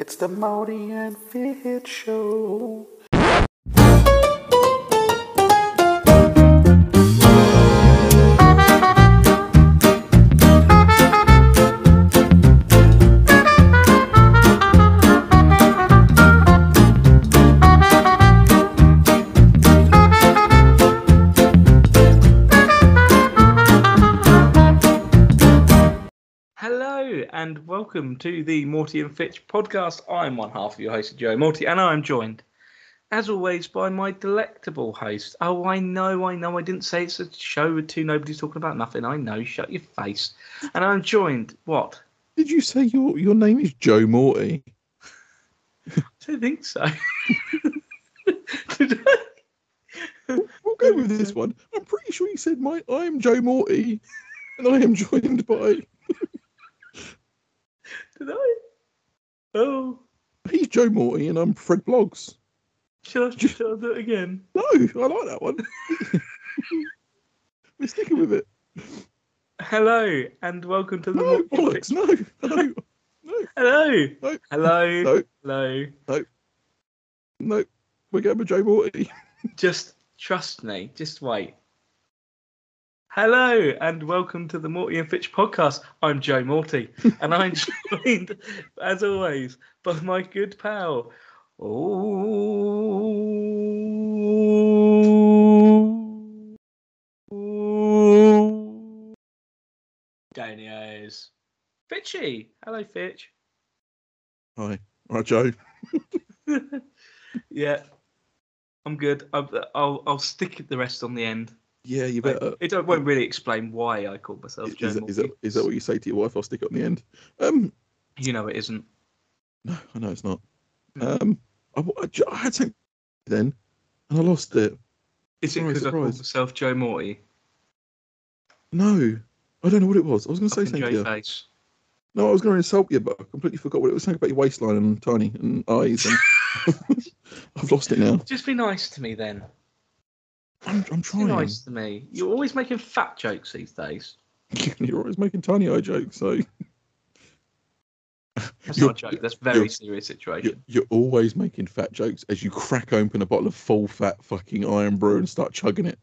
It's the Morty and Fit Show. And welcome to the Morty and Fitch podcast. I'm one half of your host, Joe Morty, and I'm joined, as always, by my delectable host. Oh, I know, I know, I didn't say it's a show with two nobodies talking about nothing. I know, shut your face. And I'm joined, what? Did you say your your name is Joe Morty? I don't think so. Did I? We'll go with this one. I'm pretty sure you said my I am Joe Morty, and I am joined by Did I? Oh, he's Joe Morty, and I'm Fred Blogs. shall I, shall I do it again? No, I like that one. We're sticking with it. Hello and welcome to the No, bollocks, no, no, no, Hello. no, Hello. no, Hello. no. We're going with Joe Morty. Just trust me. Just wait. Hello and welcome to the Morty and Fitch podcast. I'm Joe Morty, and I'm joined, as always, by my good pal. Oh, Daniels. Fitchy. Hello, Fitch. Hi, right, Joe. yeah, I'm good. I'll, I'll I'll stick the rest on the end. Yeah, you Like, better. it won't really explain why I call myself Is, Joe is, that, is, that, Morty. is that what you say to your wife? I'll stick it on the end. Um, You know it isn't. no, I know it's not. No. Um, I, I, I had something then, and I lost it. Is it because I call surprise. myself Joe Morty? No, I don't know what it was. I was going to say something Joe. Face. No, I was going to insult you, but I completely forgot what it was. Something about your waistline and tiny and eyes, and I've lost it now. Just be nice to me then. I'm, I'm Just be trying. nice to me. You're always making fat jokes these days. You're always making tiny eye jokes, so That's You're- not a joke. That's a very you're- serious you're, situation. you're always making fat jokes as you crack open a bottle of full fat fucking Irn-Bru and start chugging it.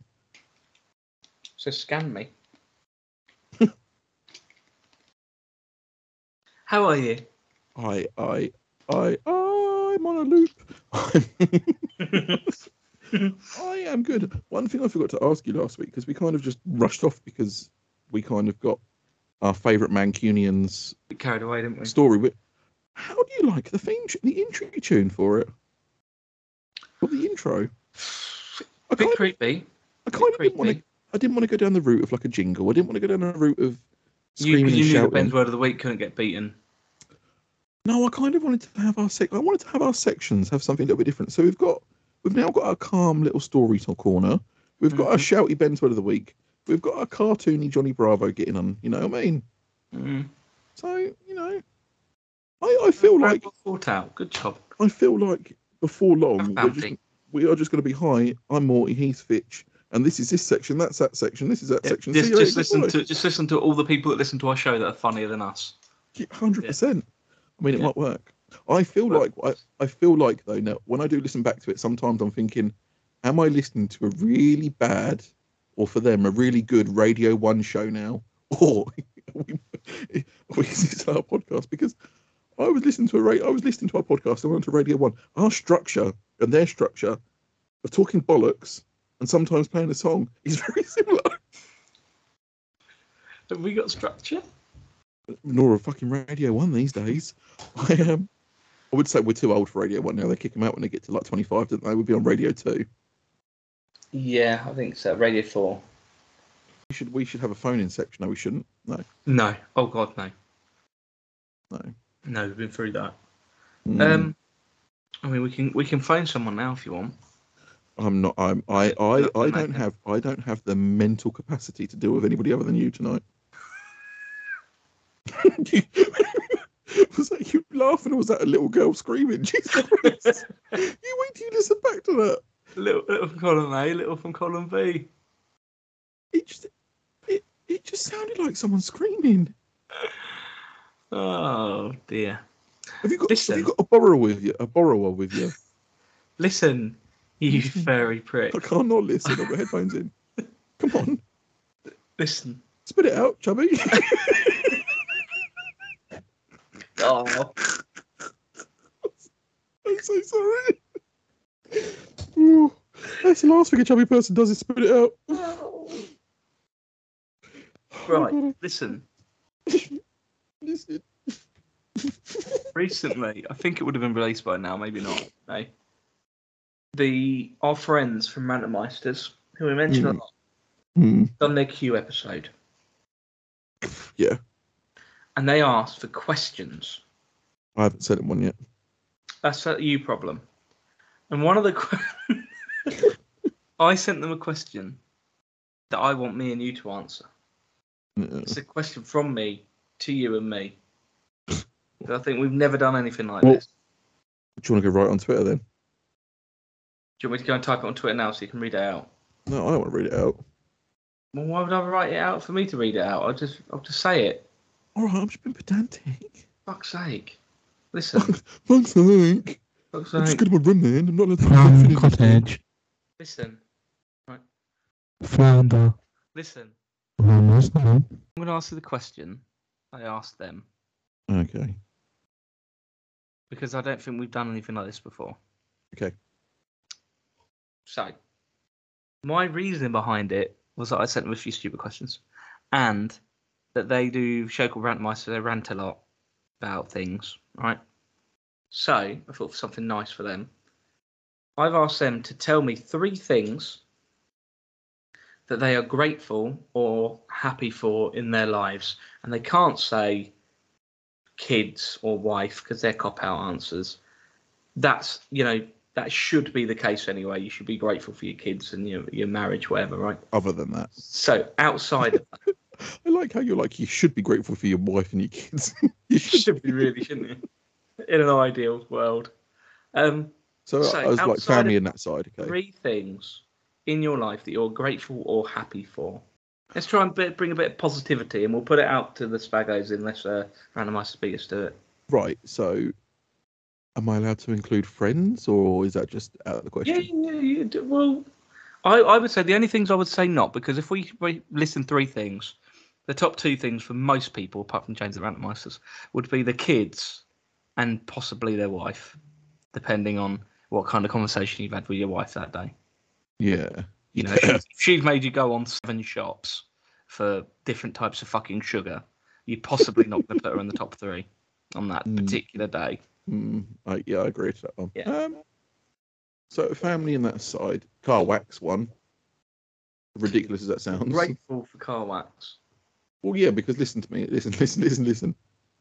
So scan me. How are you? I, I, I, I'm on a loop. I am good. One thing I forgot to ask you last week because we kind of just rushed off because we kind of got our favourite Mancunians we carried away, didn't we? story. But how do you like the theme, the intro tune for it? For the intro, I Bit kind of, creepy. I kind of didn't want to. I didn't want to go down the route of like a jingle. I didn't want to go down the route of You, screaming you and knew that shouting. Ben's word of the week couldn't get beaten. No, I kind of wanted to have our sec. I wanted to have our sections have something a little bit different. So we've got, we've now got our calm little story to corner. We've got our Mhm. shouty Ben's word of the week. We've got our cartoony Johnny Bravo getting on. You know what I mean? Mm. So you know, I, I feel Very like well thought out. Good job. I feel like before long we're just, we are just going to be high. I'm Morty. He's Fitch. And this is this section. That's that section. This is that Yeah, section. just, just later, listen to just listen to all the people that listen to our show that are funnier than us. Hundred percent. I mean, it Yeah. might work. I feel like I, I feel like though now when I do listen back to it, sometimes I'm thinking, am I listening to a really bad, or for them a really good Radio One show now, or we, we this our podcast because I was listening to a ra- I was listening to our podcast and went to Radio One. Our structure and their structure of talking bollocks and sometimes playing a song is very similar. Have we got structure? nor a fucking Radio One these days. I am. I would say we're too old for Radio One now. They kick them out when they get to like 25, don't they? We'd be on Radio Two. Yeah, I think so. Radio Four. We should we should have a phone in section. No, we shouldn't. No, No. Oh God, no. no. No, we've been through that. Mm, Um, I mean, we can we can phone someone now if you want. I'm not. I'm. I. I. Look, I don't have. I don't have the mental capacity to deal with anybody other than you tonight. was that you laughing, or was that a little girl screaming? Jesus Christ! you wait till you listen back to that. Little, little from column A, little from column B. It just. It. It just sounded like someone screaming. Oh dear. Have you got Listen. have you got a borrower with you? A borrower with you? Listen, you furry prick. I can't not listen. I've got headphones in. Come on, Listen. spit it out, chubby. Oh, I'm so sorry. Ooh, that's the last thing a chubby person does is spit it out. right. Listen. Listen. Recently, I think it would have been released by now, maybe not. No. The our friends from Rantermeisters, who we mentioned a Mm. lot, Hmm, done their Q episode, yeah, and they asked for questions. I haven't sent him one yet. That's a you problem. And one of the que- I sent them a question that I want me and you to answer. It's a question from me to you and me. I think we've never done anything like Well- this. Do you want to go right on Twitter then? Do you want me to go and type it on Twitter now so you can read it out? No, I don't want to read it out. Well, why would I write it out for me to read it out? I'll just, I'll just say it. All right, I'm just being pedantic. Fuck's sake. Listen. Fuck's sake. think. Fuck's I'm just sake. going to run then. I'm not allowed to From finish this cottage, Listen. Right. flounder, Listen. almost there. I'm going to ask you the question I asked them Okay. because I don't think we've done anything like this before. Okay. So, my reasoning behind it was that I sent them a few stupid questions, and that they do show called Rantmeister. They rant a lot about things, right? So I thought for something nice for them. I've asked them to tell me three things that they are grateful or happy for in their lives, and they can't say kids or wife because they're cop out answers. That's you know that should be the case anyway. You should be grateful for your kids and your your marriage, whatever, right? Other than that, So outside of that, I like how you're like, you should be grateful for your wife and your kids. you should. should be really, shouldn't you? In an ideal world. Um, So, So, I was like family in that side. Okay. three things in your life that you're grateful or happy for. Let's try and bit, bring a bit of positivity, and we'll put it out to the spagos unless uh, randomizer beat us to it. Right. So, am I allowed to include friends, or is that just out of the question? Yeah, yeah, yeah. Well, I, I would say the only things I would say not because if we listen three things, the top two things for most people, apart from James the Randomizers, would be the kids and possibly their wife, depending on what kind of conversation you've had with your wife that day. Yeah. You know, if she's made you go on seven shops for different types of fucking sugar, you're possibly not going to put her in the top three on that Mm. particular day. Mm, I, yeah, I agree to that one. Yeah. Um, so, family in that side, car wax one. Ridiculous as that sounds. Grateful for car wax. Well, yeah, because listen to me. Listen, listen, listen, listen.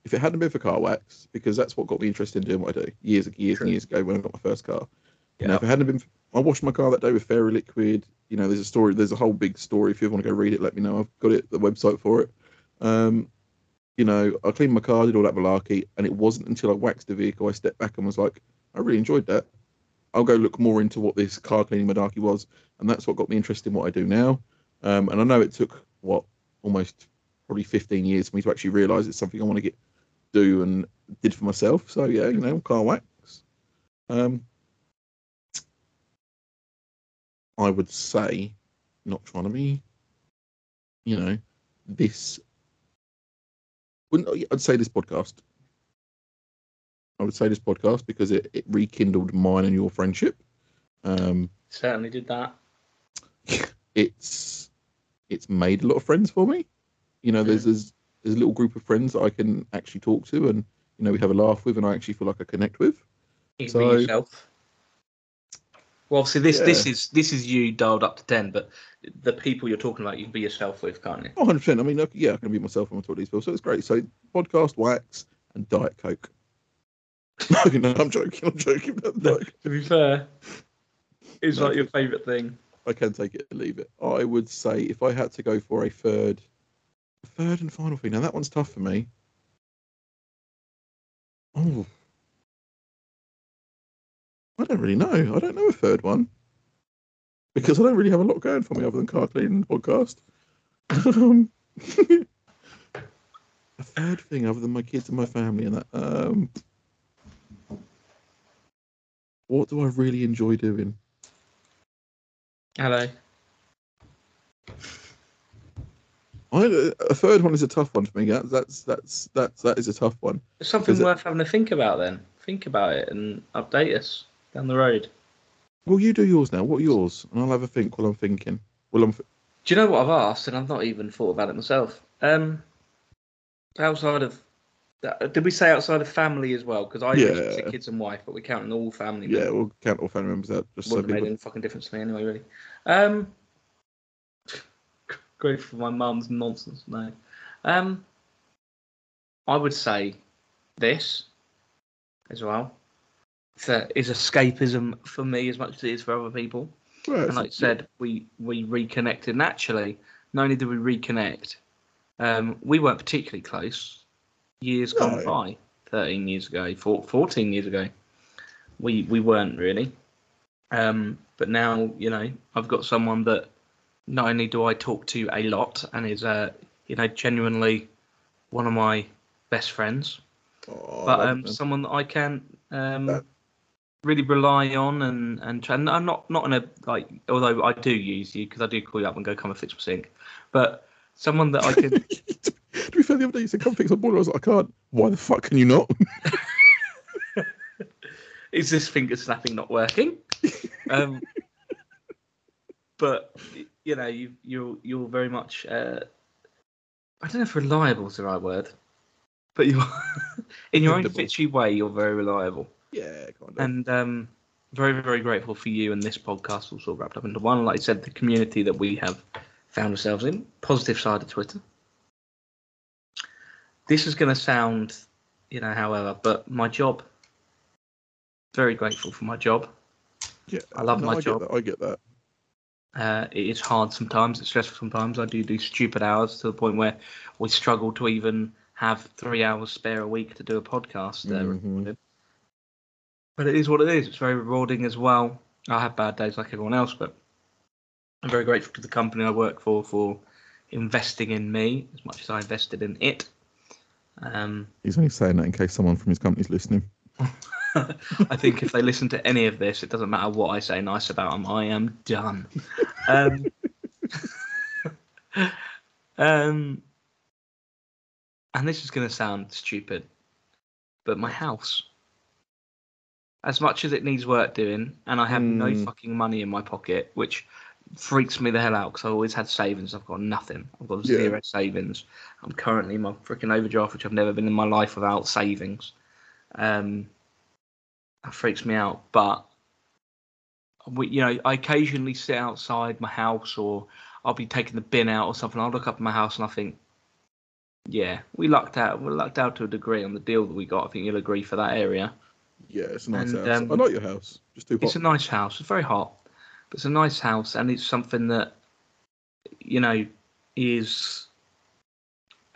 If it hadn't been for car wax, because that's what got me interested in doing what I do years, and years True. and years ago when I got my first car. You know, if it hadn't been, I washed my car that day with Fairy Liquid. You know, there's a story. There's a whole big story. If you want to go read it, let me know. I've got it, the website for it. Um, you know, I cleaned my car, did all that malarkey, and it wasn't until I waxed the vehicle I stepped back and was like, I really enjoyed that. I'll go look more into what this car cleaning malarkey was, and that's what got me interested in what I do now. Um, and I know it took what almost probably 15 years for me to actually realise it's something I want to get do and did for myself. So yeah, you know, car wax. Um, I would say, not trying to be, you know, this. Wouldn't I'd say this podcast. I would say this podcast because it, it rekindled mine and your friendship. Um, Certainly did that. it's it's made a lot of friends for me. You know, there's mm-hmm. there's, there's a little group of friends that I can actually talk to, and you know, we have a laugh with, and I actually feel like I connect with. You So- be yourself. Well, obviously, this this is this is you dialed up to ten, but the people you're talking about, you can be yourself with, can't you? Oh, 100 percent. I mean, look, yeah, I can be myself when I talk to these people, so it's great. So, podcast, wax, and diet coke. no, no, I'm joking. I'm joking. Diet Coke. To be fair, it's No. like your favourite thing. I can take it or leave it. I would say if I had to go for a third, third and final thing. Now that one's tough for me. Oh, I don't really know. I don't know a third one because I don't really have a lot going for me other than car cleaning and podcast. Um, a third thing other than my kids and my family and that. Um, What do I really enjoy doing? Hello. I, a third one is a tough one for me. That, that's that's that's that is a tough one. It's something Is it- worth having to think about then. Think about it and update us down the road. Well, you do yours now. What are yours? And I'll have a think while I'm thinking. Well, I'm. Do you know what I've asked? And I've not even thought about it myself. Um, outside of, uh, did we say outside of family as well? Because I Yeah. kids and wife, but we're counting all family. Yeah, members. we'll count all family members out just wouldn't have made any fucking difference to me anyway, really. Um, grateful for my mum's nonsense. No, um, I would say this as well. That is escapism for me as much as it is for other people. Well, And like I said, we we reconnected. naturally. not only did we reconnect, um, we weren't particularly close. Years gone by, thirteen years ago, four, 14 years ago, we we weren't really. Um, but now, you know, I've got someone that not only do I talk to a lot and is, uh, you know, genuinely one of my best friends, Oh, but um, someone that I can um, That- really rely on and and, try, and I'm not not in a like although I do use you because I do call you up and go come and fix my sink, but someone that I can to be fair, the other day you said come fix my boiler. I was like, I can't. Why the fuck can you not? is this finger snapping not working? um, but you know you you're you're very much uh, I don't know if reliable is the right word, but you are in your own Dependable. bitchy way you're very reliable. yeah, kind of. and um, very very grateful for you and this podcast all sort of wrapped up into one. Like I said, the community that we have found ourselves in, positive side of Twitter. This is going to sound, you know, however, but my job. Very grateful for my job. yeah, I love no, my I job. That, I get that. Uh, it is hard sometimes. It's stressful sometimes. I do do stupid hours to the point where we struggle to even have three hours spare a week to do a podcast. Uh, Mhm. But it is what it is. It's very rewarding as well. I have bad days like everyone else, but I'm very grateful to the company I work for for investing in me as much as I invested in it. Um, He's only saying that in case someone from his company's listening. I think if they listen to any of this, it doesn't matter what I say nice about them. I am done. Um, um, and this is going to sound stupid, but my house, as much as it needs work doing, and I have no Mm. fucking money in my pocket, which freaks me the hell out because I always had savings. I've got nothing. I've got Yeah. zero savings. I'm currently in my freaking overdraft, which I've never been in my life without savings. Um, freaks me out. But we, you know, I occasionally sit outside my house, or I'll be taking the bin out or something. I'll look up at my house and I think, yeah, we lucked out. We lucked out to a degree on the deal that we got. I think you'll agree for that area. Yeah, it's a nice And, house. um, I like your house. Just too hot. It's a nice house. It's very hot, but it's a nice house, and it's something that you know is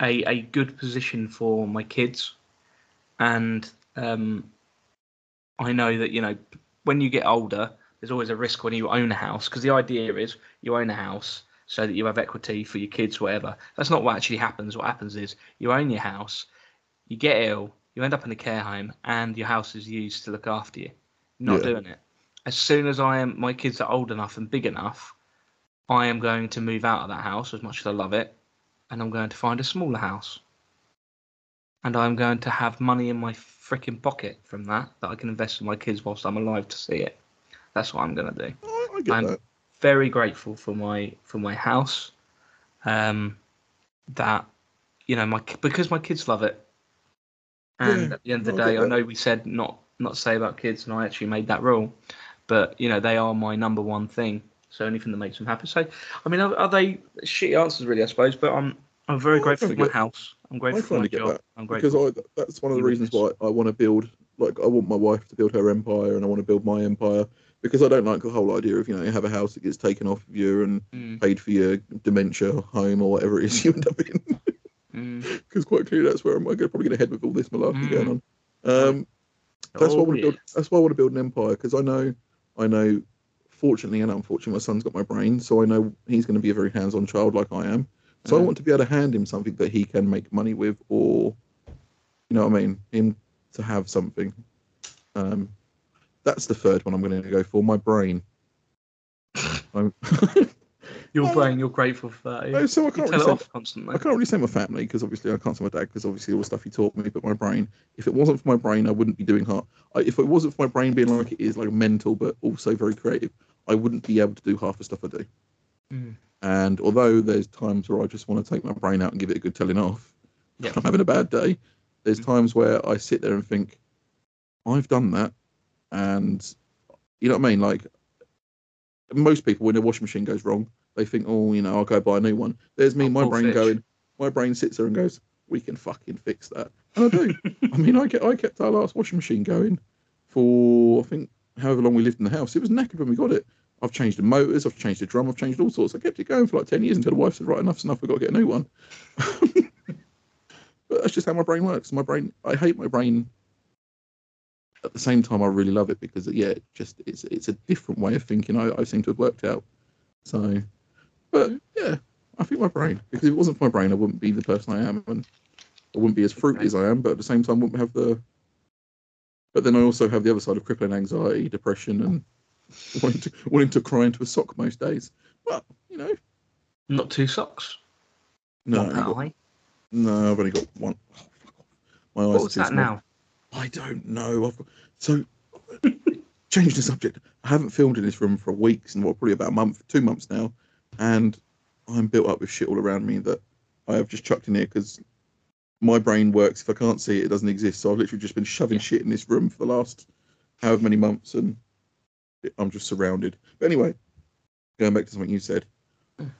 a a good position for my kids, and um, I know that you know when you get older, there's always a risk when you own a house because the idea is you own a house so that you have equity for your kids, whatever. That's not what actually happens. What happens is you own your house, you get ill, you end up in a care home, and your house is used to look after you. Not Yeah. doing it. As soon as I am, my kids are old enough and big enough, I am going to move out of that house as much as I love it, and I'm going to find a smaller house. And I'm going to have money in my freaking pocket from that that I can invest in my kids whilst I'm alive to see it. That's what I'm going to do I, I I'm- that. very grateful for my for my house um that you know my because my kids love it. And Yeah, at the end of the I day i know we said not not say about kids and i actually made that rule but you know they are my number one thing. So anything that makes them happy. So i mean are, are they shitty answers really i suppose but i'm i'm very I grateful for my house i'm grateful for my job that, i'm because I, that's one of the reasons why. I want to build. Like, I want my wife to build her empire, and I want to build my empire because I don't like the whole idea of you know you have a house that gets taken off of you and Mm, paid for your dementia home or whatever it is you end up in. mm. Because quite clearly that's where I'm probably going to head with all this malarkey Mm. going on. Um, that's why I Oh, want to yeah. build. That's why I want to build an empire because I know, I know. Fortunately and unfortunately, my son's got my brain, so I know he's going to be a very hands-on child like I am. So I Mm. want to be able to hand him something that he can make money with, or you know what I mean, him to have something. Um, That's the third one I'm going to go for. My brain. I'm, Your brain, you're grateful for that. Oh, so I can't tell really it say, off constantly. I can't really say my family because obviously I can't say my dad because obviously all the stuff he taught me. But my brain, if it wasn't for my brain, I wouldn't be doing half. I, if it wasn't for my brain being like it is, like mental but also very creative, I wouldn't be able to do half the stuff I do. Mm. And although there's times where I just want to take my brain out and give it a good telling off, Yeah. I'm having a bad day. There's Mm. times where I sit there and think, I've done that, and you know what I mean. Like most people, when their washing machine goes wrong, they think, oh, you know, I'll go buy a new one. There's me, I'll my brain Fitch. going, my brain sits there and goes, we can fucking fix that, and I do. I mean, I kept I kept our last washing machine going for I think however long we lived in the house. It was knackered when we got it. I've changed the motors, I've changed the drum, I've changed all sorts. I kept it going for like ten years until the wife said, "Right, enough's enough. We've got to get a new one." but that's just how my brain works. My brain, I hate my brain. At the same time, I really love it because yeah, it just it's it's a different way of thinking. I, I seem to have worked out. So, but mm-hmm. yeah, I think my brain because if it wasn't for my brain, I wouldn't be the person I am, and I wouldn't be as fruity as I am. But at the same time, wouldn't have the. But then I also have the other side of crippling anxiety, depression, and wanting to wanting to cry into a sock most days. But you know, Not two socks. no, got- no, I've only got one. Oh. My eyes What was that small. now? I don't know. I've got, so change the subject. I haven't filmed in this room for weeks and what, probably about a month, two months now, and I'm built up with shit all around me that I have just chucked in here because my brain works. If I can't see it, it doesn't exist. So I've literally just been shoving Yeah. shit in this room for the last however many months, and I'm just surrounded. But anyway, going back to something you said. Mm.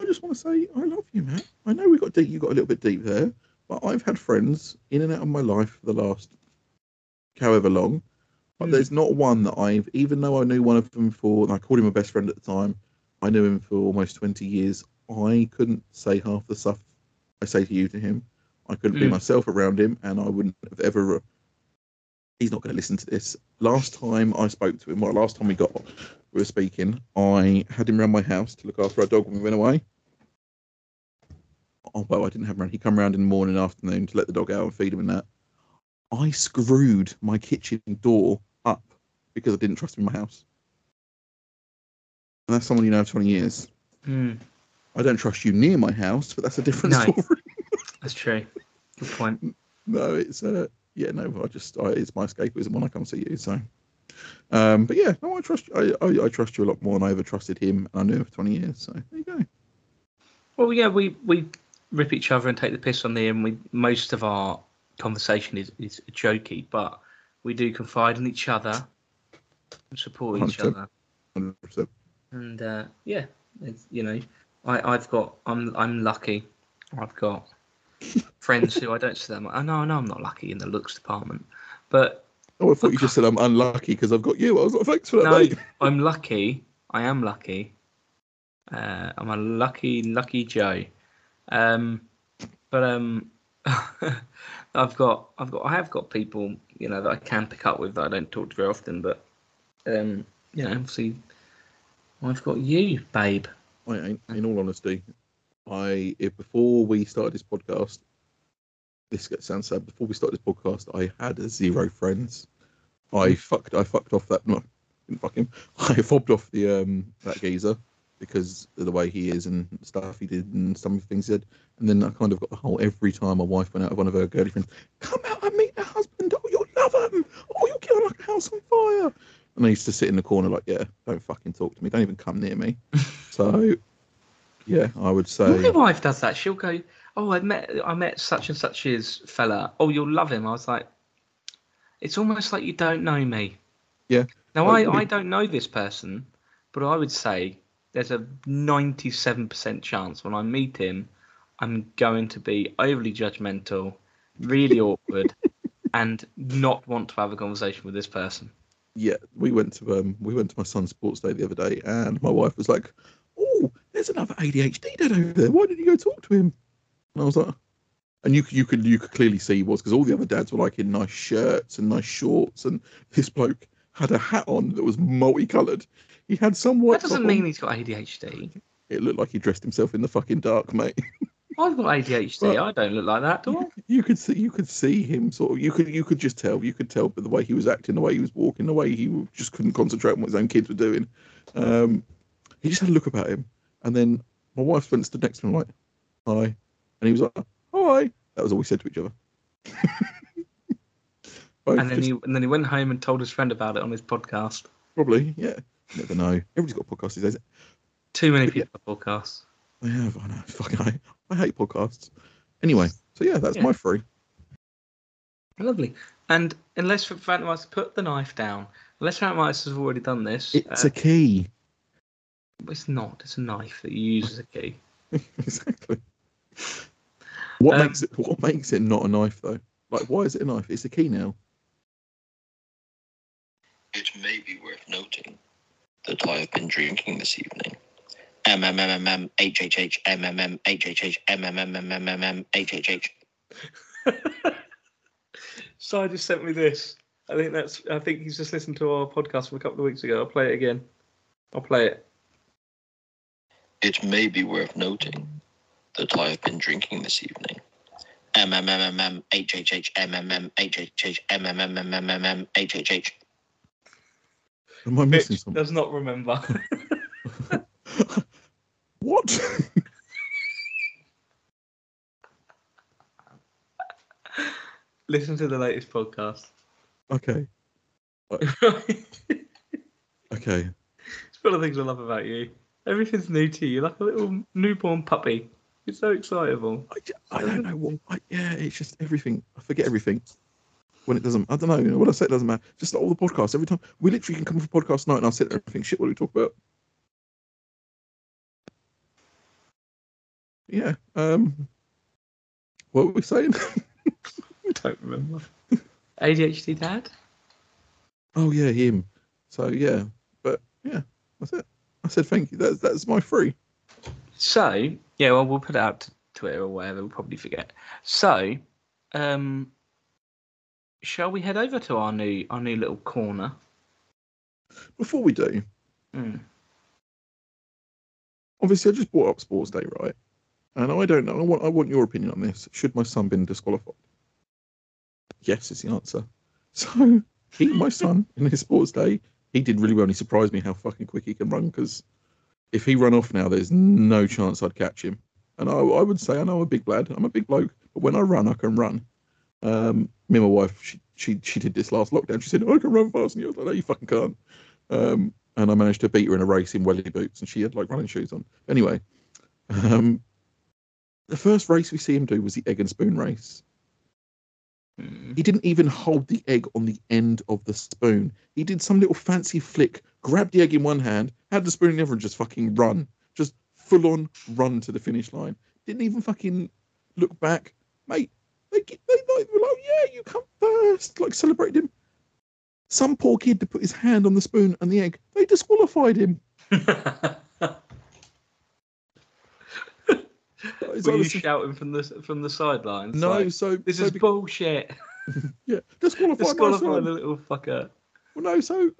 I just want to say I love you, Matt. I know we got deep. You got a little bit deep there, but I've had friends in and out of my life for the last however long. But Hmm. there's not one that I've, even though I knew one of them for, and I called him my best friend at the time. I knew him for almost 20 years. I couldn't say half the stuff I say to you to him. I couldn't be Hmm. myself around him, and I wouldn't have ever. He's not going to listen to this. Last time I spoke to him, well, last time we got, we were speaking. I had him around my house to look after our dog when we went away. Oh well, I didn't have him around. He come around in the morning, and afternoon to let the dog out and feed him and that. I screwed my kitchen door up because I didn't trust him in my house. And that's someone you know for 20 years. Hmm, I don't trust you near my house, but that's a different No. story. that's true. Good point. no, it's uh, yeah, no, I just I, it's my escapism when I come see you. So, um, but yeah, no, I trust I, I I trust you a lot more than I ever trusted him. and I knew him for 20 years. So there you go. Well, yeah, we we rip each other and take the piss on the and we most of our conversation is is jokey, but we do confide in each other, and support each 100%. other, 100%. and uh, yeah, it's, you know, I I've got I'm I'm lucky. I've got friends who I don't see them. I know, I know, I'm not lucky in the looks department, but Oh, I thought you just said I'm unlucky because I've got you. I was like, thanks for that, no, mate. I'm lucky. I am lucky. Uh, I'm a lucky, lucky Joe. Um, but um, I've got, I've got, I have got people, you know, that I can pick up with that I don't talk to very often. But um, you know, obviously, I've got you, babe. I ain't. In all honesty, I if before we started this podcast, this gets sounds sad. Before we started this podcast, I had zero friends. I fucked. I fucked off that. No, didn't fuck him. I fobbed off the um that geezer because of the way he is and stuff he did and some of the things he did. And then I kind of got the whole every time my wife went out with one of her girly friends, come out and meet her husband. Oh, you'll love him. Oh, you'll get like a house on fire. And I used to sit in the corner like, yeah, don't fucking talk to me. Don't even come near me. So, yeah, I would say. My wife does that. She'll go, "Oh, I met, I met such and such's fella. Oh, you'll love him." I was like, "It's almost like you don't know me." Yeah. Now I, I don't know this person, but I would say there's a 97% chance when I meet him, I'm going to be overly judgmental, really awkward, and not want to have a conversation with this person. yeah, we went to um we went to my son's sports day the other day, and my wife was like, "Oh, there's another ADHD dad over there. Why didn't you go talk to him?" And I was like, and you could you could you could clearly see he was because all the other dads were like in nice shirts and nice shorts, and this bloke had a hat on that was multicolored. He had some white. That doesn't mean on. he's got ADHD. it looked like he dressed himself in the fucking dark, mate. I've got ADHD. Well- I don't look like that, do I? You could see, you could see him sort of. You could, you could just tell. You could tell by the way he was acting, the way he was walking, the way he just couldn't concentrate on what his own kids were doing. Um, he just had a look about him, and then my wife went stood next to him like, "Hi," and he was like, "Hi." That was all we said to each other. And then just- he and then he went home and told his friend about it on his podcast. probably, yeah. Never know. Everybody's got podcasts these days. Too many But yeah. people have podcasts. I have. I know. Fucking, I, I hate podcasts. Anyway, so yeah, that's Yeah. my free. Lovely. And unless Phantomites put the knife down, unless Phantomites has already done this, It's uh, a key. It's not. It's a knife that you use as a key. exactly. What Um, makes it? What makes it not a knife though? Like, why is it a knife? It's a key now. It may be worth noting that I have been drinking this evening. MMMMM HHH MMM HHH MMMMMM HHH. Si just sent me this. I think that's. I think he's just listened to our podcast from a couple of weeks ago. I'll play it again. I'll play it. It may be worth noting that I have been drinking this evening. MMMMM HHH MMM HHH MMMMMM HHH. Am I missing Mitch something? does not remember. What? Listen to the latest podcast. okay. Okay. It's Okay. one of the things I love about you. Everything's new to you. Like a little newborn puppy. You're so excitable. I, I don't know what. I, yeah, it's just everything. I forget everything when it doesn't. I don't know. You know What I say it doesn't matter. Just like all the podcasts. Every time we literally can come for podcast night and I'll sit there and think, shit, what do we talk about? Yeah. Um. What were we saying? I don't remember. ADHD dad? oh yeah, him. So yeah, but yeah, that's it. I said thank you. That's that's my free. So, yeah, well, we'll put it out to Twitter or wherever. We'll probably forget. So, um, shall we head over to our new our new little corner? Before we do, Hmm. obviously I just brought up Sports Day, right? And I don't know. I want I want your opinion on this. Should my son been disqualified? Yes, is the answer. So he, my son, in his Sports Day, he did really well. And he surprised me how fucking quick he can run. Because if he run off now, there's no chance I'd catch him. And I, I would say I know I'm a big lad. I'm a big bloke, but when I run, I can run. Um, me and my wife, she she she did this last lockdown. She said I can run fast, and I was like, no, you fucking can't. Um, and I managed to beat her in a race in welly boots, and she had like running shoes on. Anyway, um, the first race we see him do was the egg and spoon race. Hmm. He didn't even hold the egg on the end of the spoon. He did some little fancy flick, grabbed the egg in one hand, had the spoon in the other, and just fucking run. Just full on run to the finish line. Didn't even fucking look back. Mate, they, they, they were like, yeah, you come first. Like, celebrated him. Some poor kid to put his hand on the spoon and the egg, they disqualified him. It's Were you shouting from the from the sidelines? no, like, so this so is bullshit. yeah, Disqualify son. the little fucker. Well, no, so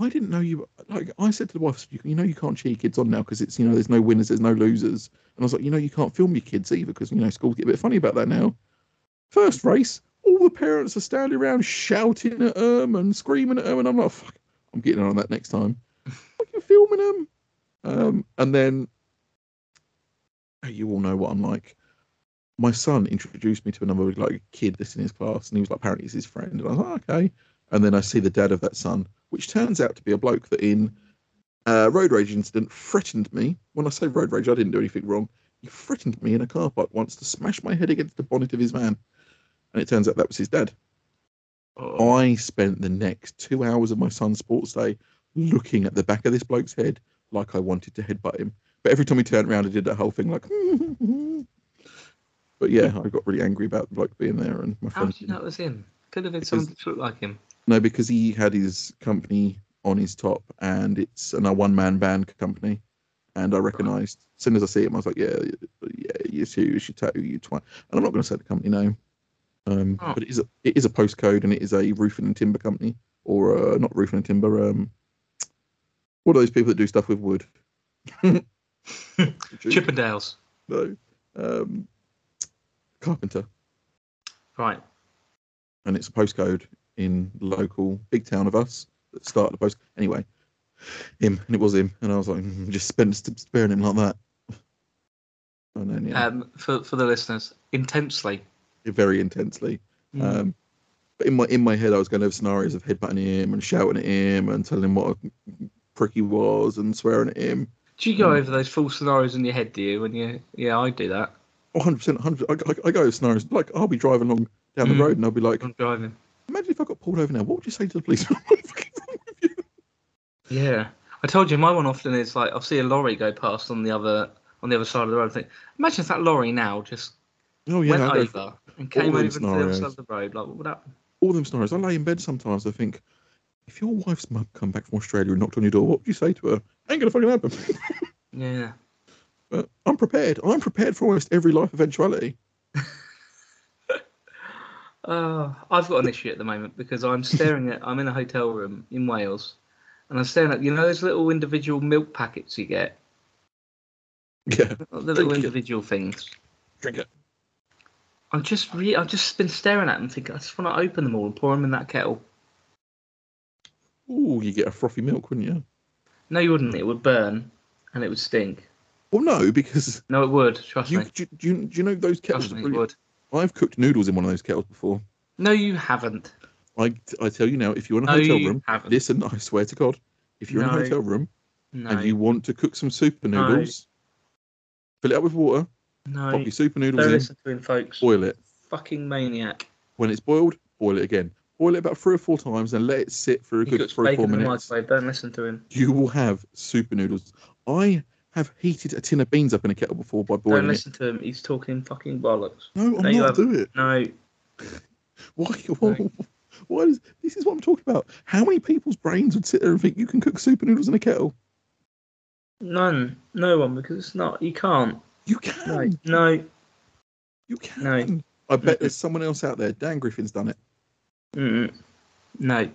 I didn't know you. Like I said to the wife, you, you know, you can't cheer your kids on now because it's you know, there's no winners, there's no losers. And I was like, you know, you can't film your kids either because you know schools get a bit funny about that now. First race, all the parents are standing around shouting at them and screaming at them, and I'm like, fuck, I'm getting on that next time. Fucking filming them. Um, and then you all know what I'm like. My son introduced me to another like kid that's in his class, and he was like, apparently he's his friend, and I was like, oh, okay. And then I see the dad of that son, which turns out to be a bloke that in a road rage incident threatened me. When I say road rage, I didn't do anything wrong. He threatened me in a car park once to smash my head against the bonnet of his van. And it turns out that was his dad. Oh, I spent the next two hours of my son's sports day looking at the back of this bloke's head like I wanted to headbutt him. But every time he turned around, he did that whole thing like. but yeah, I got really angry about the bloke being there, and my friend. how did you know it was him? Could have been someone that looked like him. No, because he had his company on his top, and it's an, a one-man band company. And I recognised as soon as I see him, I was like, "Yeah, yeah, you it's you, your tattoo, you twat." And I'm not going to say the company name, um, Oh. but it is a, it is a postcode, and it is a roofing and timber company, or uh, not roofing and timber. Um, what are those people that do stuff with wood? Chippendales. No, um, carpenter, Right. and it's a postcode in the local big town of us that started the post. Anyway, him, and it was him, and I was like, mm, just spend sparing him like that. And then yeah, Um, for for the listeners, intensely. very intensely. Mm. Um, but in my in my head, I was going to have scenarios of headbutting him and shouting at him and telling him what a prick he was and swearing at him. Do you go mm. over those full scenarios in your head? Do you? When you? Yeah, I do that. 100 percent, 100. I, I, I go scenarios like I'll be driving along down the Mm. road and I'll be like, I'm driving. imagine if I got pulled over now. What would you say to the police? what the fuck is wrong with you? Yeah, I told you my one often is like I'll see a lorry go past on the other on the other side of the road. I think, imagine if that lorry now just Oh yeah, went over and came over to the other side of the road. Like, what would happen? all them scenarios. I lay in bed sometimes. I think, if your wife's mum come back from Australia and knocked on your door, what would you say to her? Ain't gonna fucking happen. Yeah. but I'm prepared. I'm prepared for almost every life eventuality. Uh, I've got an issue at the moment because I'm staring at. I'm in a hotel room in Wales, and I'm staring at you know those little individual milk packets you get, Yeah, the little Drink it. individual things. drink it. I'm just re- I've just been staring at them, thinking I just want to open them all and pour them in that kettle. Ooh, you get a frothy milk, wouldn't you? No, you wouldn't. It would burn, and it would stink. Well, no, because No, it would. Trust you me. do, you, do, you, do you know those kettles Trust me, it would. I've cooked noodles in one of those kettles before. No, you haven't. I, I tell you now, if you're in a No, hotel room, haven't. listen, I swear to God, if you're in a hotel room No, and you want to cook some super No. noodles, fill it up with water, no. pop your super noodles Don't in, listen to him, folks. boil it. Fucking maniac. When it's boiled, boil it again. Boil it about three or four times and let it sit for a He good three or four minutes. microwave. Don't listen to him. You will have super noodles. I have heated a tin of beans up in a kettle before by boiling. Don't boiling it. listen to him. He's talking fucking bollocks. No, I'm No, not do it. No, Why? Why, why is, this is what I'm talking about. How many people's brains would sit there and think you can cook super noodles in a kettle? none. No one, because it's not. You can't. You No, can. no. You can. No. I bet there's someone else out there. Dan Griffin's done it. Mm-mm. No.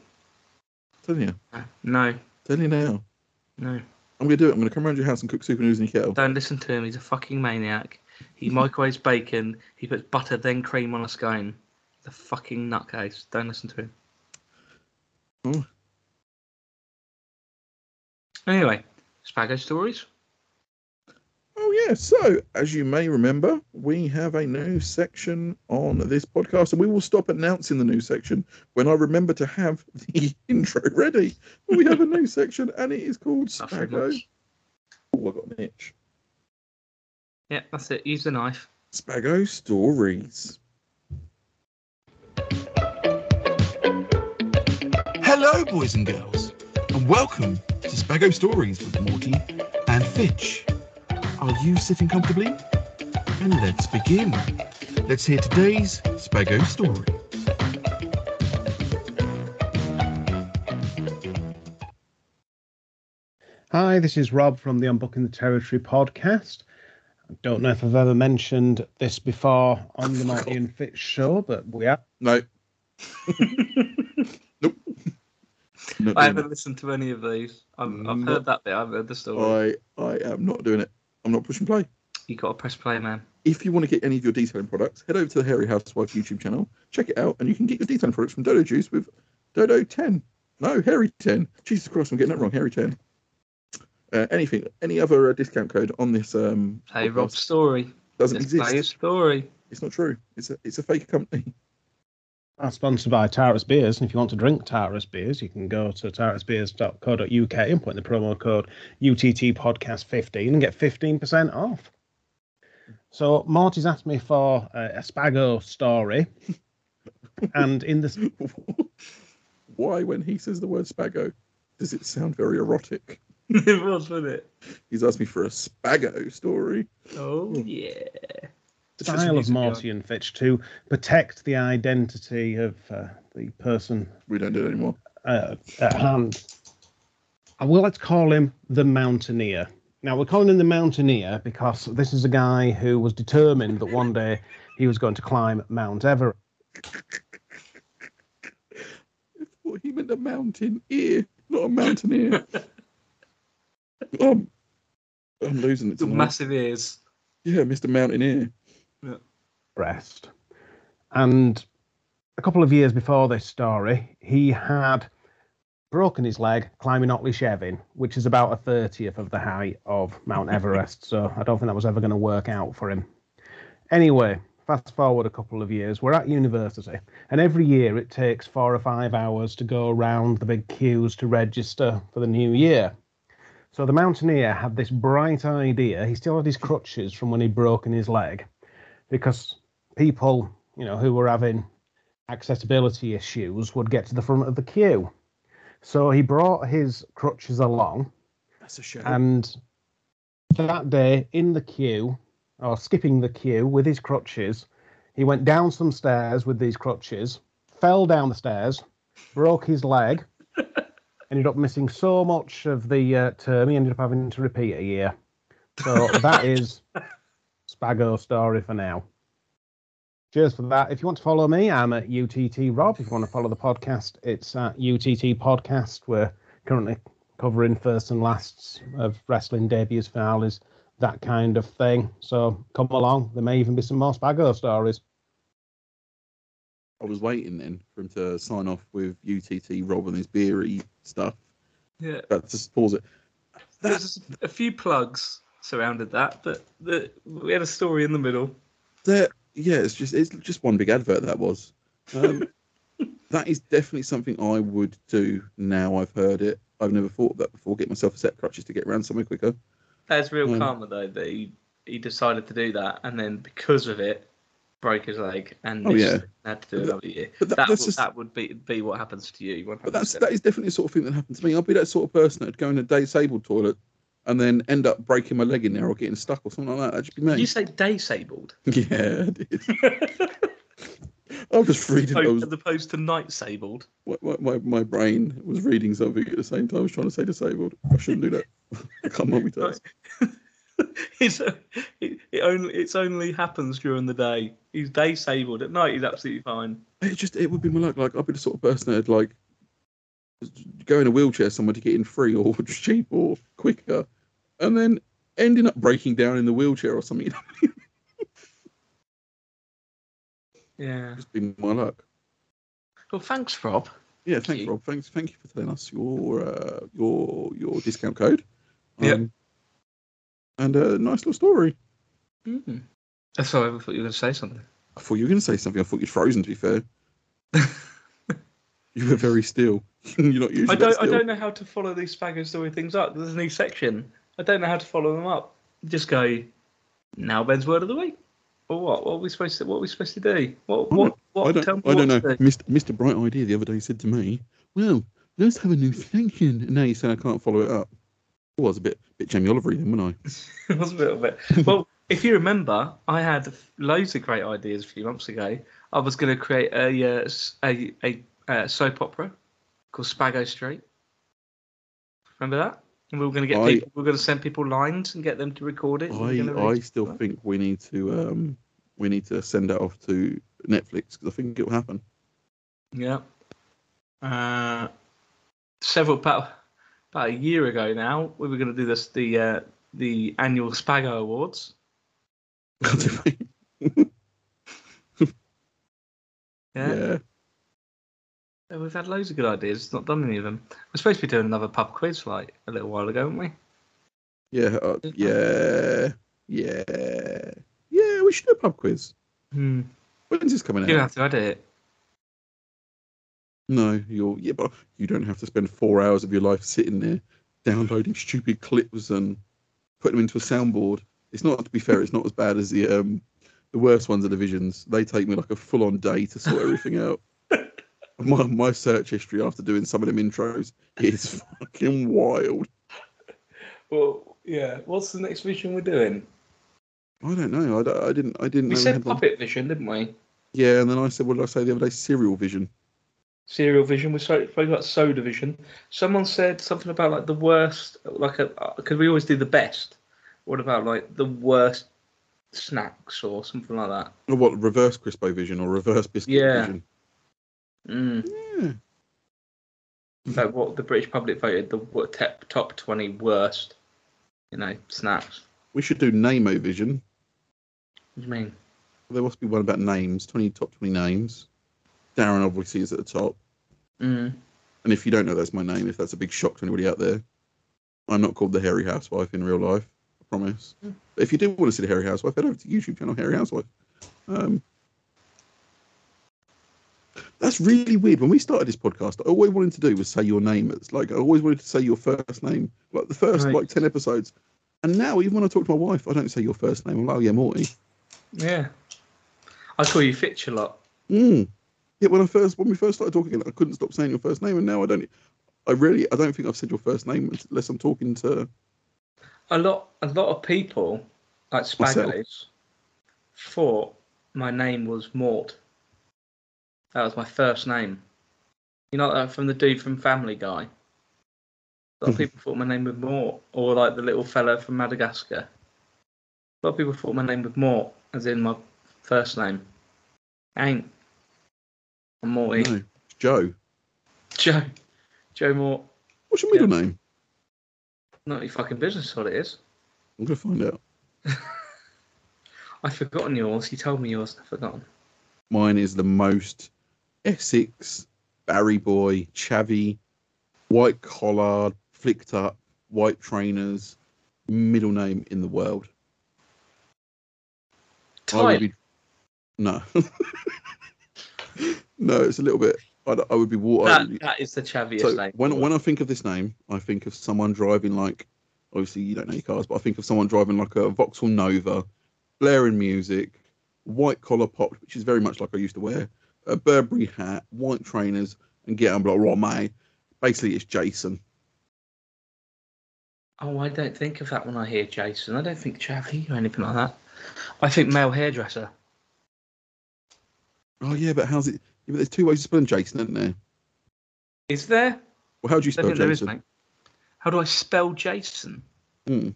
telling you. No. telling you now. No. I'm gonna do it. I'm gonna come around your house and cook super noodles in your kettle. Don't listen to him. He's a fucking maniac. He microwaves bacon. He puts butter, then cream on a scone. The fucking nutcase. Don't listen to him. Oh. Anyway, Spago stories. Oh yeah. So as you may remember, we have a new section on this podcast, and we will stop announcing the new section when I remember to have the intro ready. We have a new section, and it is called Spago. much. Oh, I got an itch. Yeah, that's it. Use the knife. Spago stories. Hello, boys and girls, and welcome to Spago Stories with Morty and Fitch. Are you sitting comfortably? And let's begin. Let's hear today's Spago story. Hi, this is Rob from the Unbooking the Territory podcast. I don't know if I've ever mentioned this before on the Morty and Fitch show, but we are. No. nope. Not I haven't listened to any of these. I've, I've heard that bit. I've heard the story. I I am not doing it. I'm not pushing play. You got to press play, man. If you want to get any of your detailing products, head over to the Hairy Housewife YouTube channel, check it out, and you can get your detailing products from Dodo Juice with Dodo 10. No, Hairy 10. Jesus Christ, I'm getting that wrong. Hairy 10. Uh, anything, any other uh, discount code on this um, Play podcast Rob's story. doesn't Let's play his exist. story. It's not true. It's a it's a fake company. are sponsored by Taurus Beers. And if you want to drink Taurus Beers, you can go to taurusbeers.co.uk and put in the promo code UTT Podcast 15 and get 15% off. So, Morty's asked me for uh, a Spago story. and in this, Why, when he says the word spago, does it sound very erotic? it was, wasn't it? He's asked me for a spago story. Oh, yeah. Just style of Morty and Fitch to protect the identity of uh, the person We don't do it anymore. uh, at hand. I will let's call him the Mountaineer. Now we're calling him the Mountaineer because this is a guy who was determined that one day he was going to climb Mount Everest. I he meant a mountain ear, not a mountaineer. um, I'm losing it The massive ears. Yeah, Mr. Mountaineer. Brest. And a couple of years before this story, he had broken his leg climbing Otley Chevin, which is about a thirtieth of the height of Mount Everest. so I don't think that was ever going to work out for him. Anyway, fast forward a couple of years, we're at university, and every year it takes four or five hours to go around the big queues to register for the new year. So the mountaineer had this bright idea. He still had his crutches from when he'd broken his leg, because people, you know, who were having accessibility issues would get to the front of the queue. So he brought his crutches along, That's a shame. and that day in the queue, or skipping the queue with his crutches, he went down some stairs with these crutches, fell down the stairs, broke his leg, ended up missing so much of the uh, term he ended up having to repeat a year. So that is Spago story for now. Cheers for that. If you want to follow me, I'm at UTT Rob. If you want to follow the podcast, it's at UTT Podcast. We're currently covering first and lasts of wrestling debuts, finales, that kind of thing. So come along. There may even be some more Spago stories. I was waiting then for him to sign off with UTT Rob and his beery stuff. Yeah. But just pause it. There's a few plugs surrounded that, but the, we had a story in the middle. There, yeah, it's just it's just one big advert that was. Um, that is definitely something I would do now. I've heard it. I've never thought of that before. Get myself a set of crutches to get around somewhere quicker. That's real Mm. karma though that he he decided to do that, and then because of it, broke his leg, and Oh, yeah. had to do another year. but that- that would, just- that would be be what happens to you. But that's 100%. that is definitely the sort of thing that happened to me. I'll be that sort of person that'd go in a disabled toilet and then end up breaking my leg in there or getting stuck or something like that. That'd just be Did you me. say disabled Yeah, I did. I was just reading. I was, as opposed to night sabled? my, my, my brain was reading something at the same time. I was trying to say disabled. I shouldn't do that. I can't multitask. it's it, it only it's only happens during the day. He's disabled at night. He's absolutely fine. It just it would be my luck. Like I'd be the sort of person that'd like go in a wheelchair somewhere to get in free or cheap or quicker, and then ending up breaking down in the wheelchair or something. Yeah. it's been my luck. Well, thanks, Rob. Yeah, Thank thanks, you. Rob. Thanks, thank you for telling us your uh, your your discount code. Yep. And a nice little story. Mm. That's all. I thought you were going to say something. I thought you were going to say something. I thought you'd frozen. To be fair, you were very still. You're not usually I don't. I don't know how to follow these Spago story things up. There's a new section. I don't know how to follow them up. Just go. Now Ben's word of the week. Or what? What are we supposed to? What are we supposed to do? What? I What? don't- what I don't. tell me I don't know. do. Mr. Mr. Bright Idea the other day said to me, "Well, let's have a new section." And now you say I can't follow it up. I was a bit bit Jamie Oliver then, wasn't I? it was a little bit. Well, if you remember, I had loads of great ideas a few months ago. I was going to create a uh, a, a, uh soap opera called Spago Street. Remember that? And we were going to get I- people. We were going to send people lines and get them to record it. we I I still think we need to um we need to send that off to Netflix because I think it will happen. Yeah. Uh, several about about a year ago now, we were going to do this the uh, the annual Spago Awards. Yeah. yeah. Yeah, We've had loads of good ideas. It's not done any of them. We're supposed to be doing another pub quiz like a little while ago, weren't we? Yeah, uh, yeah, yeah, yeah. We should do a pub quiz. Hmm. When's this coming out? You don't have to edit it. No, you're yeah, but you don't have to spend four hours of your life sitting there downloading stupid clips and putting them into a soundboard. It's not to be fair. It's not as bad as the um the worst ones of the visions. They take me like a full on day to sort everything out. My my search history after doing some of them intros is fucking wild. Well, yeah. What's the next vision we're doing? I don't know. I, I didn't I didn't We said one. puppet vision, didn't we? Yeah, and then I said, what did I say the other day? Serial vision. Serial vision. We spoke spoke about soda vision. Someone said something about like the worst, like a uh, because we always do the best. What about like the worst snacks or something like that? Or what? Reverse Crispo vision or reverse biscuit Yeah. vision. Mm. Yeah. Like what the British public voted the what, top top twenty worst, you know, snacks. We should do Namo vision. What do you mean? There must be one about names, 20 top 20 names. Darren obviously is at the top. Mm. And if you don't know that's my name, if that's a big shock to anybody out there, I'm not called the Hairy Housewife in real life. I promise. Mm. But if you do want to see the Hairy Housewife, head over to YouTube channel Hairy Housewife. Um, that's really weird. When we started this podcast, I always wanted to do was say your name. It's like I always wanted to say your first name, like the first Right. like ten episodes. And now, even when I talk to my wife, I don't say your first name. I'm like, oh yeah, Morty. Yeah. I call you Fitch a lot. Mm. Yeah, when I first when we first started talking, I couldn't stop saying your first name, and now I don't. I really, I don't think I've said your first name unless I'm talking to. A lot, a lot of people, like Myself. Thought my name was Mort. That was my first name. You know, like from the dude from Family Guy. A lot of hmm. people thought my name was Mort, or like the little fellow from Madagascar. A lot of people thought my name was Mort, as in my first name. Ain't. I'm Morty. No, Joe. Joe. Joe Mort. What's your middle name? Not your fucking business what it is. I'm gonna find out. I've forgotten yours. You told me yours. I've forgotten. Mine is the most Essex, Barry boy, chavvy, white collar, flicked up, white trainers, middle name in the world. Tyler. be- No. no, it's a little bit. I'd, I would be water. That, that is the chaviest so name. when when I think of this name, I think of someone driving like. Obviously, you don't know your cars, but I think of someone driving like a Vauxhall Nova, blaring music, white collar popped, which is very much like I used to wear, a Burberry hat, white trainers, and get on like, mate. Basically, it's Jason. Oh, I don't think of that when I hear Jason. I don't think Chavi or anything like that. I think male hairdresser. Oh yeah, but how's it? Yeah, but there's two ways of spelling Jason, isn't there? Is there? Well, how do you spell is, Jason? mate. How do I spell Jason? Hmm.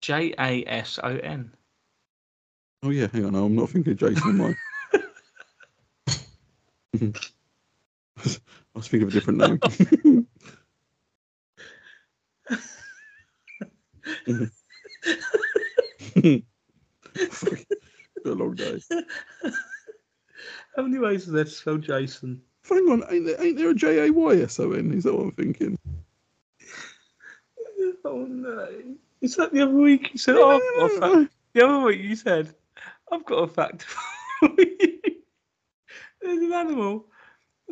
J A S O N. Oh yeah, hang on, I'm not thinking of Jason. Am I? I was thinking of a different name. A long day. How many ways is there to spell Jason? Hang on, ain't there, ain't there a J A Y S O N? Is that what I'm thinking? Oh no! Is that the other week you said? Oh, oh I've got a fact. The other week you said, "I've got a fact for you." There's an animal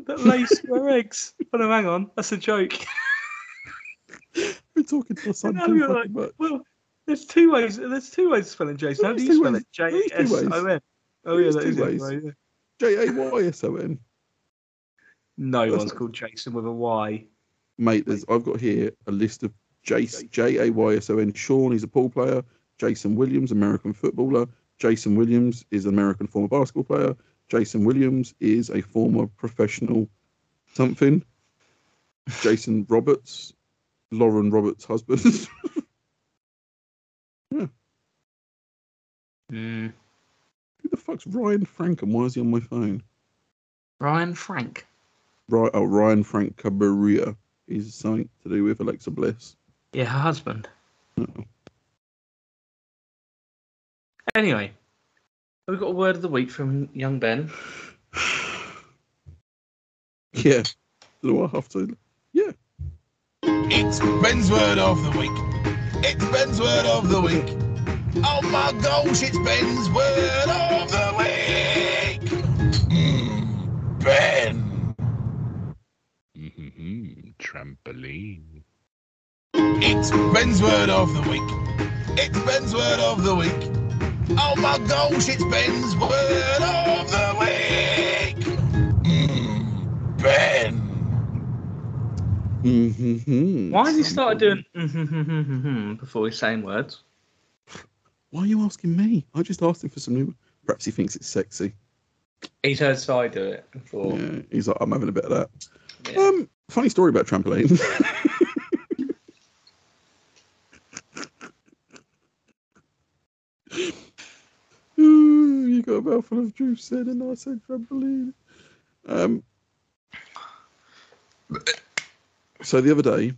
that lays square eggs. Oh no, hang on, that's a joke. We're talking to my son too fucking like, much. well, there's two ways. There's two ways of spelling Jason. How do you spell it? J S O N. Oh yeah, that is the ways. way, yeah. J A Y S O N. No one's called Jason with a Y. Mate, there's I've got here a list of Jace J A Y S O N. Sean, he's a pool player. Jason Williams, American footballer. Jason Williams is an American former basketball player. Jason Williams is a former professional something. Jason Roberts, Lauren Roberts' husband. yeah. Mm. Who the fuck's Ryan Frank and why is he on my phone? Ryan Frank. Right, oh, Ryan Frank Cabrera is something to do with Alexa Bliss. Yeah, her husband. Uh-oh. Anyway, we've got a word of the week from young Ben. Yeah. Do I have to? Yeah. It's Ben's word of the week. It's Ben's word of the week. Oh my gosh, it's Ben's word of the week. Mm, ben. Mm-hmm. Trampoline. It's Ben's word of the week. It's Ben's word of the week. Oh my gosh, it's Ben's word of the week. Mm, ben. Mm-hmm. Why has he started doing mm-hmm before he's saying words? Why are you asking me? I just asked him for some new. Perhaps he thinks it's sexy. He's heard Si do it before. Yeah, he's like, I'm having a bit of that. Yeah. Um, funny story about trampoline. Ooh, you got a mouthful of juice then, and I said trampoline. Um, so the other day,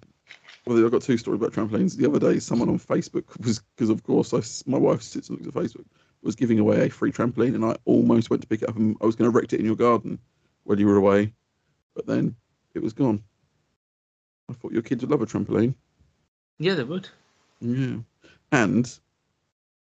well, I've got two stories about trampolines. The other day, someone on Facebook was because, of course, I my wife sits and looks at Facebook. was giving away a free trampoline, and I almost went to pick it up, and I was going to erect it in your garden while you were away, but then it was gone. I thought your kids would love a trampoline. Yeah, they would. Yeah. And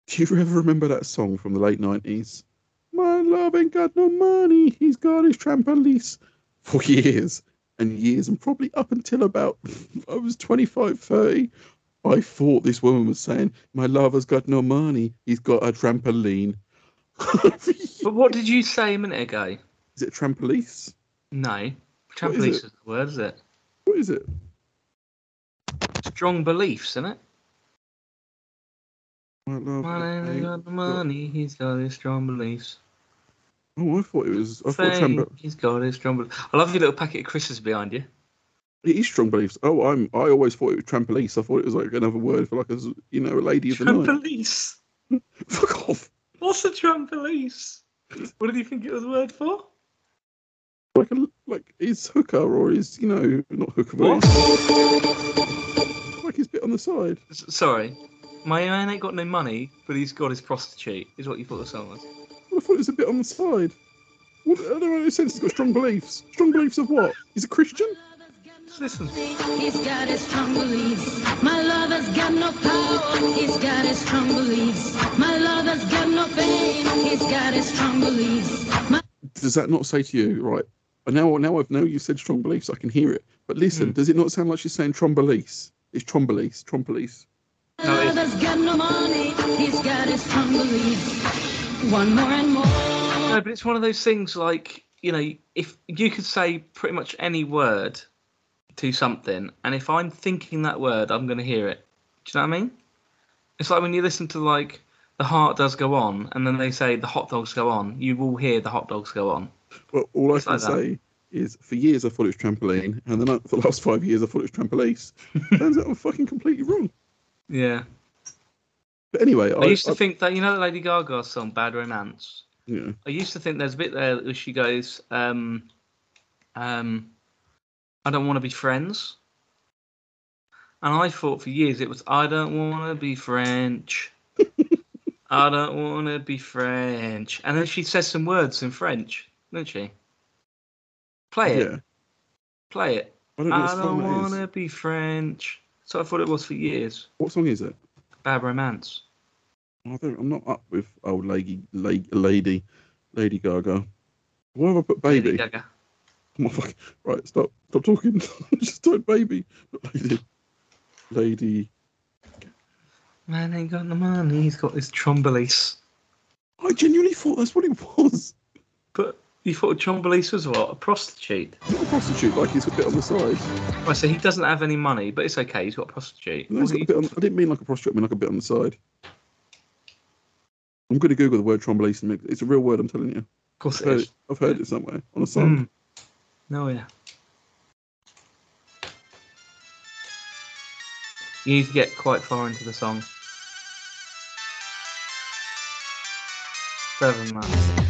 do you ever remember that song from the late nineties? My love ain't got no money, he's got his trampoline for years and years, and probably up until about I was 25, 30. I thought this woman was saying, My lover's got no money, he's got a trampoline. But what did you say a minute ago? Is it trampolice? No. What is is the word, is it? What is it? Strong beliefs, isn't it? My ain't got the money, he's got his strong beliefs. Oh, I thought it was. I thought Fame, trampo- he's got his strong beliefs. I love your little packet of Chris's behind you. It is strong beliefs. Oh, I'm. I always thought it was trampolice. I thought it was like another word for like a, you know, a lady of the night. Trampolice. Fuck off. What's a trampolice? What did you think it was a word for? Like a like is hooker or is you know not hooker, but like his bit on the side. S- Sorry. My man ain't got no money, but he's got his prostitute, is what you thought the song was. I thought it was a bit on the side. What, I don't know. In a sense, he's got strong beliefs. Strong beliefs of what? He's a Christian. Just listen. He's got his strong beliefs. My lover's got no power. He's got his strong beliefs. My lover's got no fame. He's got his strong beliefs. My Does that not say to you right? And now, now I've now you said strong beliefs. I can hear it. But listen, Hmm. does it not sound like she's saying trombolice? It's trombolice, trombolice. No, it- lover's got no money. He's got his strong beliefs. One more and more. No, but it's one of those things like, you know, if you could say pretty much any word to something, and if I'm thinking that word, I'm going to hear it. Do you know what I mean? It's like when you listen to, like, The Heart Does Go On, and then they say The Hot Dogs Go On, you will hear The Hot Dogs Go On. Well, all I can like say is for years I thought it was trampoline, and then I, for the last five years I thought it was trampolice. Turns out I'm fucking completely wrong. Yeah. But anyway, I, I, used to I- think that, you know, the Lady Gaga song, Bad Romance? yeah. I used to think there's a bit there where she goes, um, um, I don't want to be friends. And I thought for years it was, I don't want to be French. I don't want to be French. And then she says some words in French, doesn't she? Play it. yeah. Play it. I don't know I what don't want to be French. So I thought it was for years. What song is it? Bad Romance. I I'm not up with old lady, lady, lady, Lady Gaga. Why have I put baby? Lady Gaga. Oh my fuck. Right, stop, stop talking. Just type baby, not lady. Lady. Man ain't got no money. He's got his trombolice. I genuinely thought that's what it was. But you thought Trombolice was what? A prostitute? Not a prostitute, like he's a bit on the side. Well, so he doesn't have any money, but it's okay. He's got a prostitute. No, he's got a bit on, I didn't mean like a prostitute, I mean like a bit on the side. I'm going to Google the word make- It's a real word, I'm telling you. of course I've it heard is. it, I've heard it somewhere on a song. Mm. No, yeah. You need to get quite far into the song. Seven than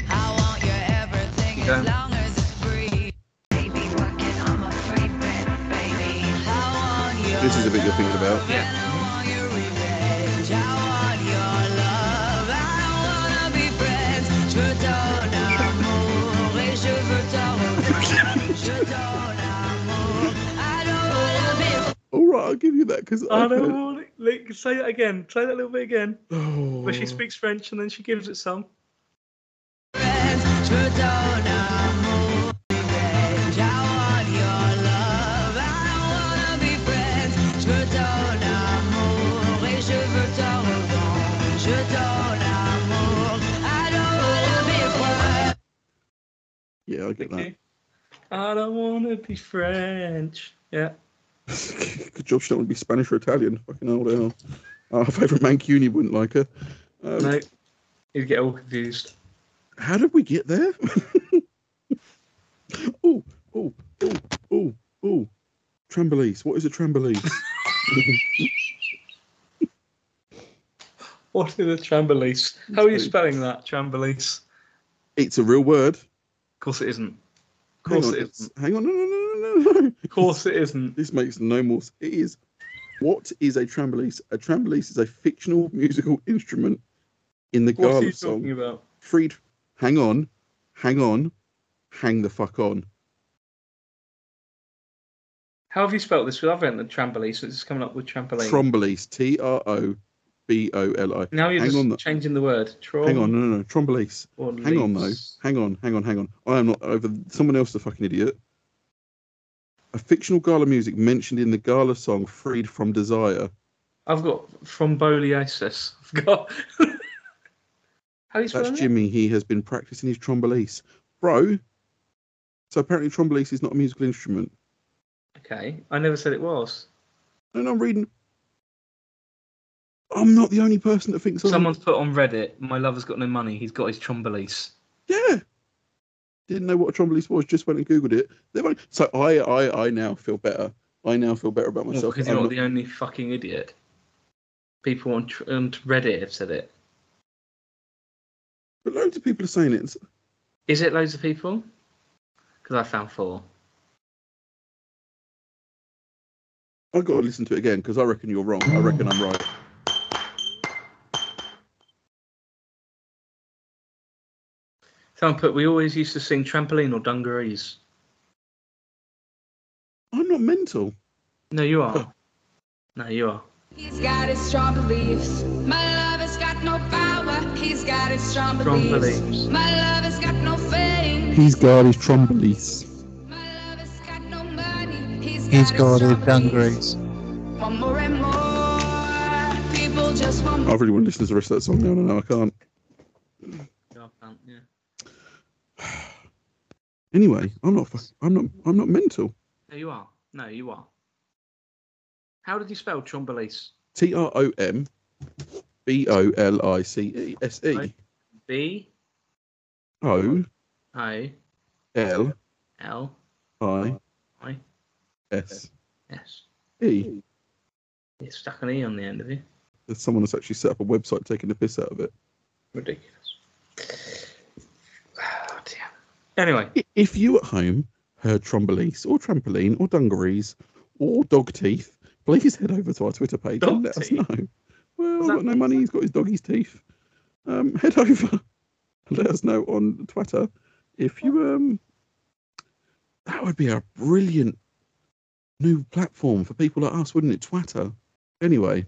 Okay. as long as it's free. Baby, working on my free bed, baby. I want your This is the bit you're thinking about. Yeah. I want your revenge. I want your love. I wanna be friends. Je donne amour et je veux te revoir. Je donne amour. I don't wanna be All right, I'll give you that because I don't want it. Like, say it again. Say that little bit again. Oh, Where she oh. speaks French and then she gives it some. Yeah, I get that. Okay. I don't want to be French. Yeah. Good job she don't want to be Spanish or Italian. Fucking old hell. Our favourite Mancuni wouldn't like her. Um, No. You get all confused. How did we get there? oh, oh, oh, oh, oh. Trambolese. What is a trambolese? What is a trambolese? How are you spelling that? Trambolese. it's a real word. Of course it isn't. Of Hang on, it's- isn't. hang on. No, no, no, no, no. Of course it isn't. This makes no more. s- It is. What is a trambolese? A trambolese is a fictional musical instrument in the What are you song, talking about? freed. Hang on, hang on, hang the fuck on. How have you spelt this? I've entered trampoline, so it's coming up with trampoline. Trombolese, T R O B O L I. now you're hang just changing the word. Trom- hang on, no, no, no, Trombolese. Hang on though, hang on, hang on, hang on. I am not over. Someone else, the fucking idiot. A fictional Gala music mentioned in the Gala song "Freed from Desire." I've got thrombolysis. I've got. How you That's it? Jimmy. He has been practicing his trombolese, bro. So apparently, trombolese is not a musical instrument. Okay, I never said it was. And I'm reading. I'm not the only person that thinks. I'm- Someone's put on Reddit, "My lover's got no money. He's got his trombolese." Yeah. Didn't know what a trombolese was. Just went and googled it. So I, I, I now feel better. I now feel better about myself. Because you're not not- the only fucking idiot. People on, tr- on Reddit have said it. But loads of people are saying it. Is it loads of people? Because I found four. I've got to listen to it again because I reckon you're wrong. I reckon I'm right. Someone put, we always used to sing trampoline or dungarees. I'm not mental. No, you are. No, you are. He's got his strong beliefs. My love has got no power. He's got his strong Strong beliefs. beliefs. My love has got no fame. He's got his trombolese. My love has got no money. He's got, He's got his dungarees. beliefs. Want more and more. People just want I really want to listen to the rest of that song now. No, no, I can't. Yeah, I can't, yeah. Anyway, I'm not. I'm not. I'm not mental. No, you are. No, you are. How did you spell trombolese? T R O M B O L I C E S E. B O O L L I I S S. E. You stuck an E on the end of it. There's someone that's actually set up a website taking the piss out of it. Ridiculous. Anyway, If you at home heard trombolese or trampoline or dungarees or dog teeth, please head over to our Twitter page Dog and let us know. Well, I've got no money. He's got his doggy's teeth. Um, head over let us know on Twitter if you um. That would be a brilliant new platform for people like us, wouldn't it? Twitter. Anyway,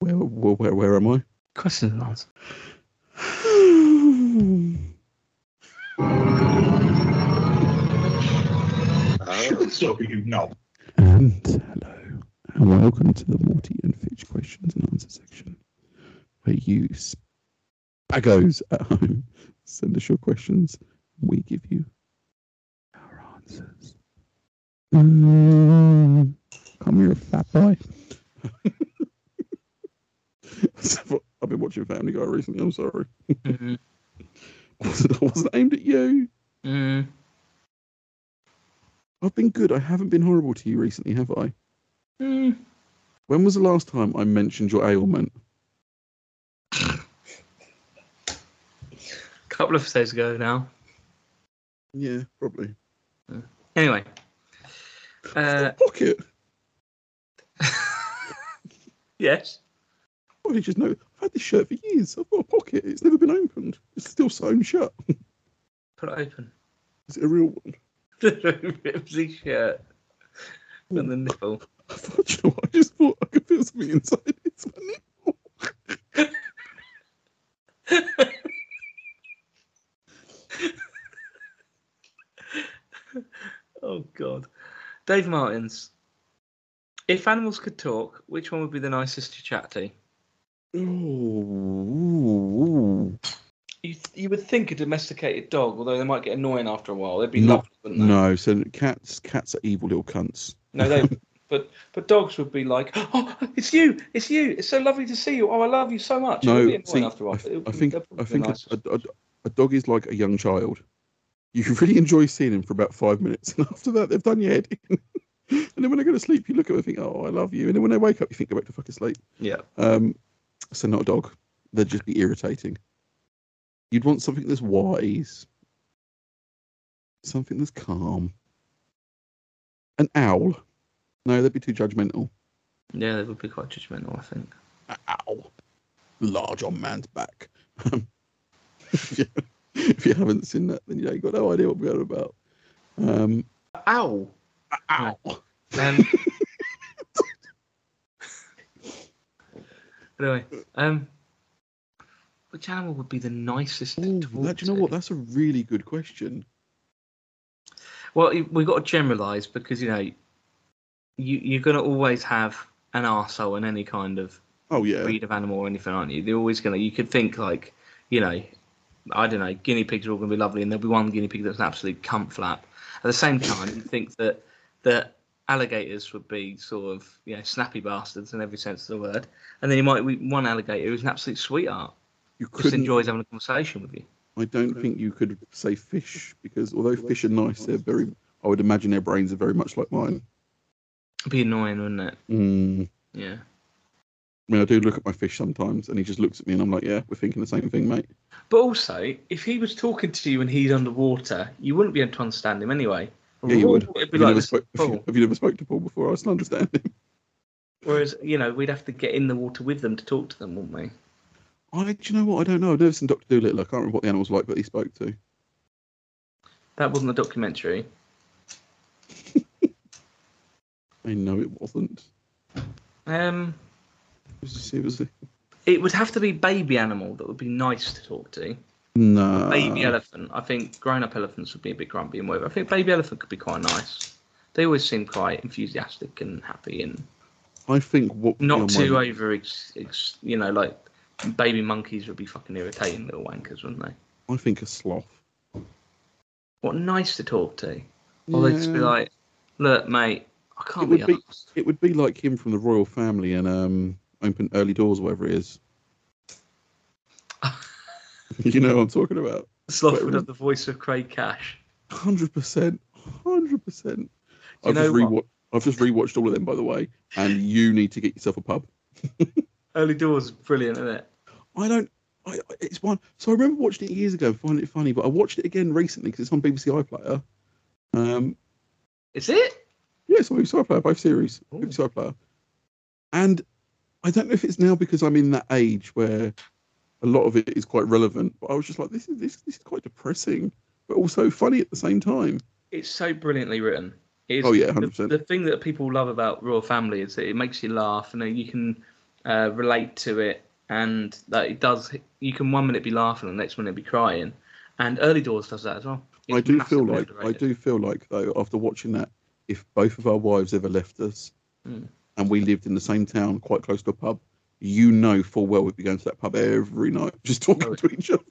where where where, where am I? Question and answers. So you know. And hello, and welcome to the Morty and Fitch questions and answer section, where you spaggos at home send us your questions, and we give you our answers. Mm, come here, fat boy. I've been watching Family Guy recently. I'm sorry. Wasn't, wasn't aimed at you. Mm. I've been good. I haven't been horrible to you recently, have I? Mm. When was the last time I mentioned your ailment? A couple of days ago now. Yeah, probably. Anyway, uh, Pocket. yes. Oh, you just know. I've had this shirt for years. I've got a pocket. It's never been opened. It's still sewn shut. Put it open. Is it a real one? Ripsy shirt. And the nipple. I thought, you know what? I just thought I could feel something inside. It's my nipple. Oh God. Dave Martins. If animals could talk, which one would be the nicest to chat to? Oh, You, you would think a domesticated dog, although they might get annoying after a while. They'd be Not- lovely, wouldn't they? no. So cats, cats are evil little cunts. No, they. but but dogs would be like, oh, it's you, it's you, it's so lovely to see you. Oh, I love you so much. No, be annoying see, after a while. I, but it would I be- think I probably be think a, nice. a, a, a dog is like a young child. You really enjoy seeing him for about five minutes, and after that, they've done your head in. and then when they go to sleep, you look at them and think, "Oh, I love you," and then when they wake up, you think, "Go back to fucking sleep." yeah. Um, so not a dog. They'd just be irritating. You'd want something that's wise, something that's calm. An owl. No, they'd be too judgmental. Yeah, they would be quite judgmental, I think. Ow. Large on man's back. If, you, if you haven't seen that, then you know, you've got no idea what we're on about. Um, owl. ow. Um, anyway, um, which animal would be the nicest Ooh, to that, do you know to? what? That's a really good question. Well, we've got to generalise because you know, you you're going to always have an arsehole in any kind of Oh yeah, breed of animal or anything, aren't you? They're always going to. You could think like, you know, I don't know, guinea pigs are all going to be lovely, and there'll be one guinea pig that's an absolute cunt flap. At the same time, you think that that alligators would be sort of you know snappy bastards in every sense of the word, and then you might meet one alligator who's an absolute sweetheart, you just enjoys having a conversation with you. I don't think you could say fish because although fish are nice, they're very. I would imagine their brains are very much like mine. It'd be annoying, wouldn't it? Mm. Yeah. I mean, I do look at my fish sometimes, and he just looks at me, and I'm like, "Yeah, we're thinking the same thing, mate." But also, if he was talking to you and he's underwater, you wouldn't be able to understand him anyway. Yeah, you would. It'd Have be you, like never this spoke, have, you, have you never spoke to Paul before? I still understand him. Whereas, you know, we'd have to get in the water with them to talk to them, wouldn't we? I, do you know what? I don't know. I've never seen Doctor Dolittle. I can't remember what the animals like that he spoke to. That wasn't a documentary. I know it wasn't. Um, It was, it was it would have to be baby animal that would be nice to talk to. No. Baby elephant. I think grown-up elephants would be a bit grumpy and whatever. I think baby elephant could be quite nice. They always seem quite enthusiastic and happy and I think what would not too my, over, ex, ex, you know, like baby monkeys would be fucking irritating little wankers, wouldn't they? I think a sloth. What nice to talk to. Or they'd just be like, look, mate, I can't would be be- It would be like him from the Royle family and um, open early doors, whatever it is. You know what I'm talking about. Sloth whatever would have the voice of Craig Cash. Hundred percent, hundred percent. you I've know just rewatched. I've just rewatched all of them, by the way, and you need to get yourself a pub. Early Doors brilliant, isn't it? I don't. I, it's one. So I remember watching it years ago, finding it funny, but I watched it again recently because it's on BBC iPlayer. Um, Is it? yeah, it's on BBC iPlayer, both series, Ooh. BBC iPlayer. And I don't know if it's now because I'm in that age where a lot of it is quite relevant, but I was just like, this is this, this is quite depressing, but also funny at the same time. It's so brilliantly written. It's, Oh, yeah, the- 100%. The, thing that people love about Royle Family is that it makes you laugh and you can uh, relate to it, and that it does. You can one minute be laughing and the next minute be crying, and Early Doors does that as well. I do feel like I do feel like though after watching that, if both of our wives ever left us, Mm. and we lived in the same town, quite close to a pub, you know full well we'd be going to that pub every night, just talking to each other.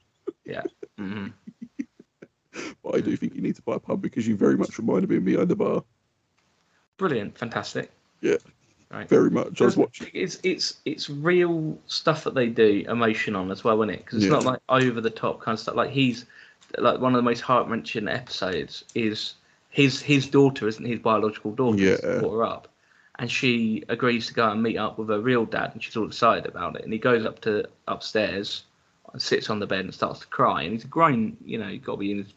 Mhm. But I do think you need to buy a pub because you very much reminded me of behind the bar. Brilliant, fantastic. Yeah. Right. Very much. I was watching. It's it's it's real stuff that they do emotion on as well, isn't it? Because it's Yeah. not like over the top kind of stuff. Like he's like one of the most heart wrenching episodes is his his daughter isn't his biological daughter. Yeah. brought her up, and she agrees to go and meet up with her real dad, and she's all excited about it. And he goes up to upstairs, and sits on the bed and starts to cry. And he's a grown, you know, he's got to be in his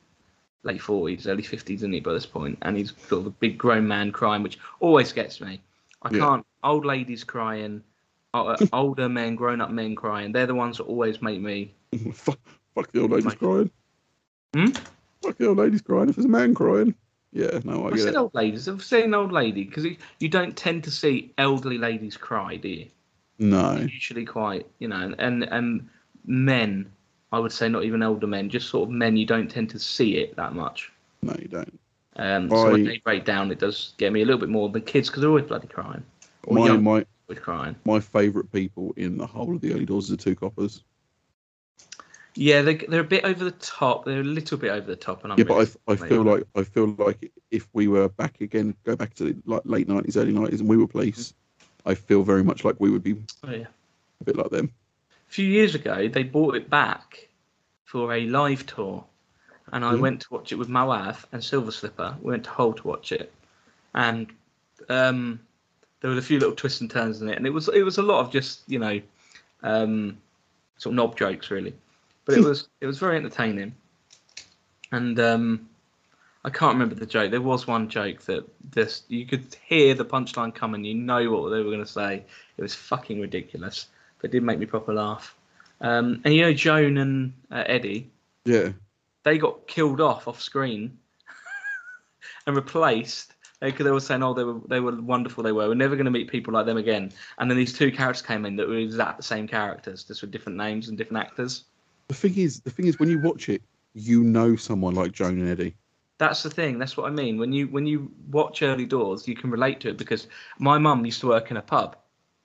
late forties, early fifties, isn't he, by this point? And he's sort of a big grown man crying, which always gets me. I Yeah. can't. Old ladies crying, uh, older men, grown-up men crying. They're the ones that always make me. fuck, fuck the old ladies crying. Hmm? Fuck the old ladies crying. If there's a man crying, yeah, no, I I get said it. old ladies. I've seen an old lady because you don't tend to see elderly ladies cry, do you? No, Usually quite, you know, and, and men. I would say not even older men, just sort of men. You don't tend to see it that much. no, you don't. Um, so when they break down, it does get me a little bit more than kids because they're always bloody crying. Or My young my always crying. my favourite people in the whole of the early doors are the two coppers. Yeah, they they're a bit over the top. They're a little bit over the top, and I'm Yeah, but I, I feel like I feel like if we were back again, go back to like late nineties, early nineties, and we were police, I feel very much like we would be Oh, yeah. a bit like them. A few years ago, they brought it back for a live tour, and I Mhm. went to watch it with Moav and Silver Slipper. We went to Hull to watch it, and um, there was a few little twists and turns in it, and it was it was a lot of just you know, um, sort of knob jokes really, but it was it was very entertaining, and um, I can't remember the joke. There was one joke that this you could hear the punchline coming. You know what they were going to say. It was fucking ridiculous, but it did make me proper laugh. Um, and you know Joan and uh, Eddie, Yeah. they got killed off off screen and replaced. because they were saying, "Oh, they were they were wonderful. They were. We're never going to meet people like them again." And then these two characters came in that were exact the same characters, just with different names and different actors. The thing is, the thing is, when you watch it, you know someone like Joan and Eddie. That's the thing. That's what I mean. When you when you watch Early Doors, you can relate to it because my mum used to work in a pub,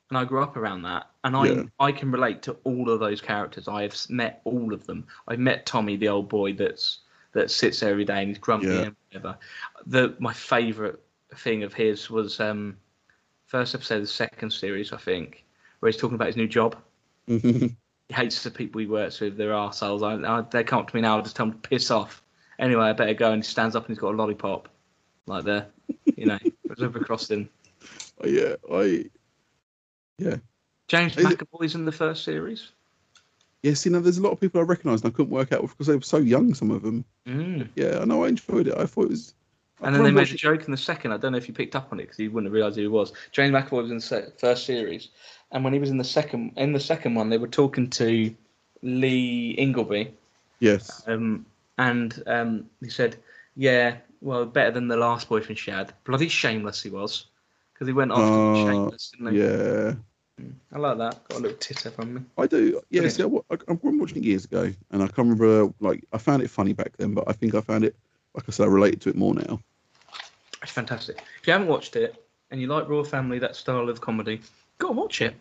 and I grew up around that, and I Yeah. I can relate to all of those characters. I have met all of them. I've met Tommy, the old boy that's that sits there every day and he's grumpy Yeah. and whatever. The my favourite thing of his was um first episode of the second series, I think, where he's talking about his new job. He hates the people he works with. They're arseholes. I, I, they come up to me now. I just tell them to piss off. Anyway, I better go. And he stands up and he's got a lollipop, like there, you know, river crossing. Oh, yeah, I yeah. James Is it- McAvoy's in the first series. yes, you know, there's a lot of people I recognise and I couldn't work out because they were so young. Some of them. Mm. Yeah, I know. I enjoyed it. I thought it was. I And then they made a joke in the second. I don't know if you picked up on it because you wouldn't have realised who he was. James McAvoy was in the first series, and when he was in the second in the second one, they were talking to Lee Ingleby, Yes. um, and um, he said, "Yeah, well, better than the last boyfriend she had. Bloody shameless he was, because he went after Uh, shameless, didn't he? Yeah. I like that. Got a little titter from me. I do. Yeah, see, I, I, I remember watching it years ago, and I can't remember. Like, I found it funny back then, but I think I found it, like I said, I related to it more now. It's fantastic. If you haven't watched it and you like Royle Family, that style of comedy, go and watch it.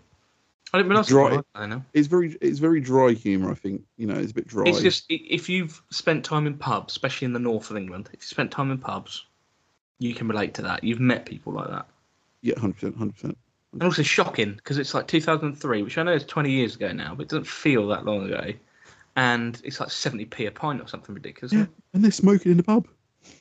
I didn't realise. Dry. I know. It's very, it's very dry humour. I think you know, it's a bit dry. It's just if you've spent time in pubs, especially in the north of England, if you spent time in pubs, you can relate to that. You've met people like that. yeah, hundred percent, hundred percent. And also shocking because it's like 2003, which I know is 20 years ago now, but it doesn't feel that long ago. And it's like 70p a pint or something ridiculous. Yeah, and they're smoking in the pub.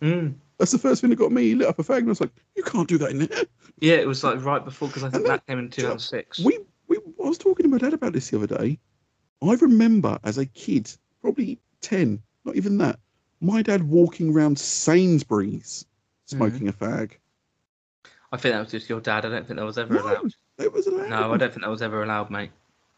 Mm. That's the first thing that got me. He lit up a fag, and I was like, "You can't do that in there." Yeah, it was like right before because I think And that came in 2006. We, we, I was talking to my dad about this the other day. I remember as a kid, probably ten, not even that, my dad walking around Sainsbury's smoking mm-hmm. a fag. I think that was just your dad. I don't think that was ever allowed. It was allowed. No, I don't think that was ever allowed, mate.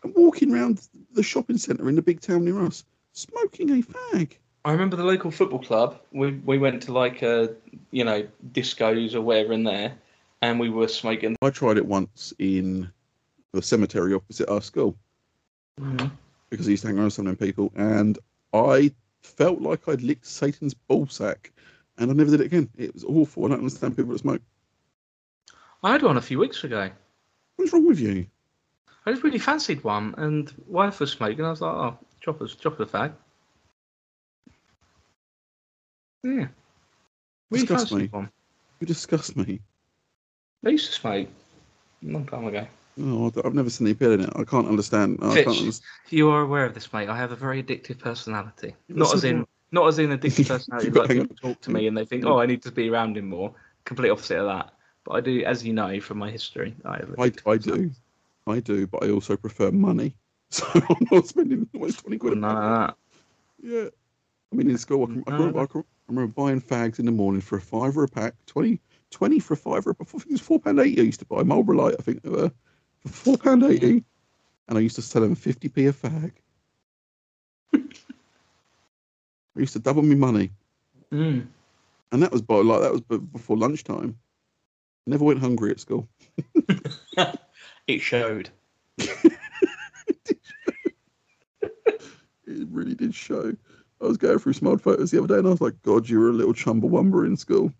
And walking around the shopping centre in the big town near us, smoking a fag. I remember the local football club. We we went to like a you know discos or whatever in there, and we were smoking. I tried it once in the cemetery opposite our school mm-hmm. because I used to hang around with some of them people, and I felt like I'd licked Satan's ballsack, and I never did it again. It was awful. I don't understand people that smoke. I had one a few weeks ago. What's wrong with you? I just really fancied one, and wife was smoking. I was like, oh, us, drop us a fag. Yeah. Really Disgust me. one. You disgust me. I used to smoke a long time ago. Oh, I've never seen the appeal in it. I can't understand. I Fitch. can't understand. You are aware of this, mate. I have a very addictive personality. Not so as in, I. not as in addictive personality. Like people talk to me and they think, oh, I need to be around him more. Complete opposite of that. But I do, as you know from my history, I have. I, I do. I do, but I also prefer money. So I'm not spending almost 20 quid pack. of that. Yeah. I mean, in school, I, can, I, No, remember, I, can, I remember buying fags in the morning for a fiver a pack, 20, 20 for a fiver. I think it was £4.80 I used to buy. Marlboro Light, I think they were for £4.80. And I used to sell them 50p a fag. I used to double my money. Mm. And that was by like that was before lunchtime. Never went hungry at school. It showed. It really did show. I was going through old photos the other day and I was like, God, you were a little chumbawamba in school.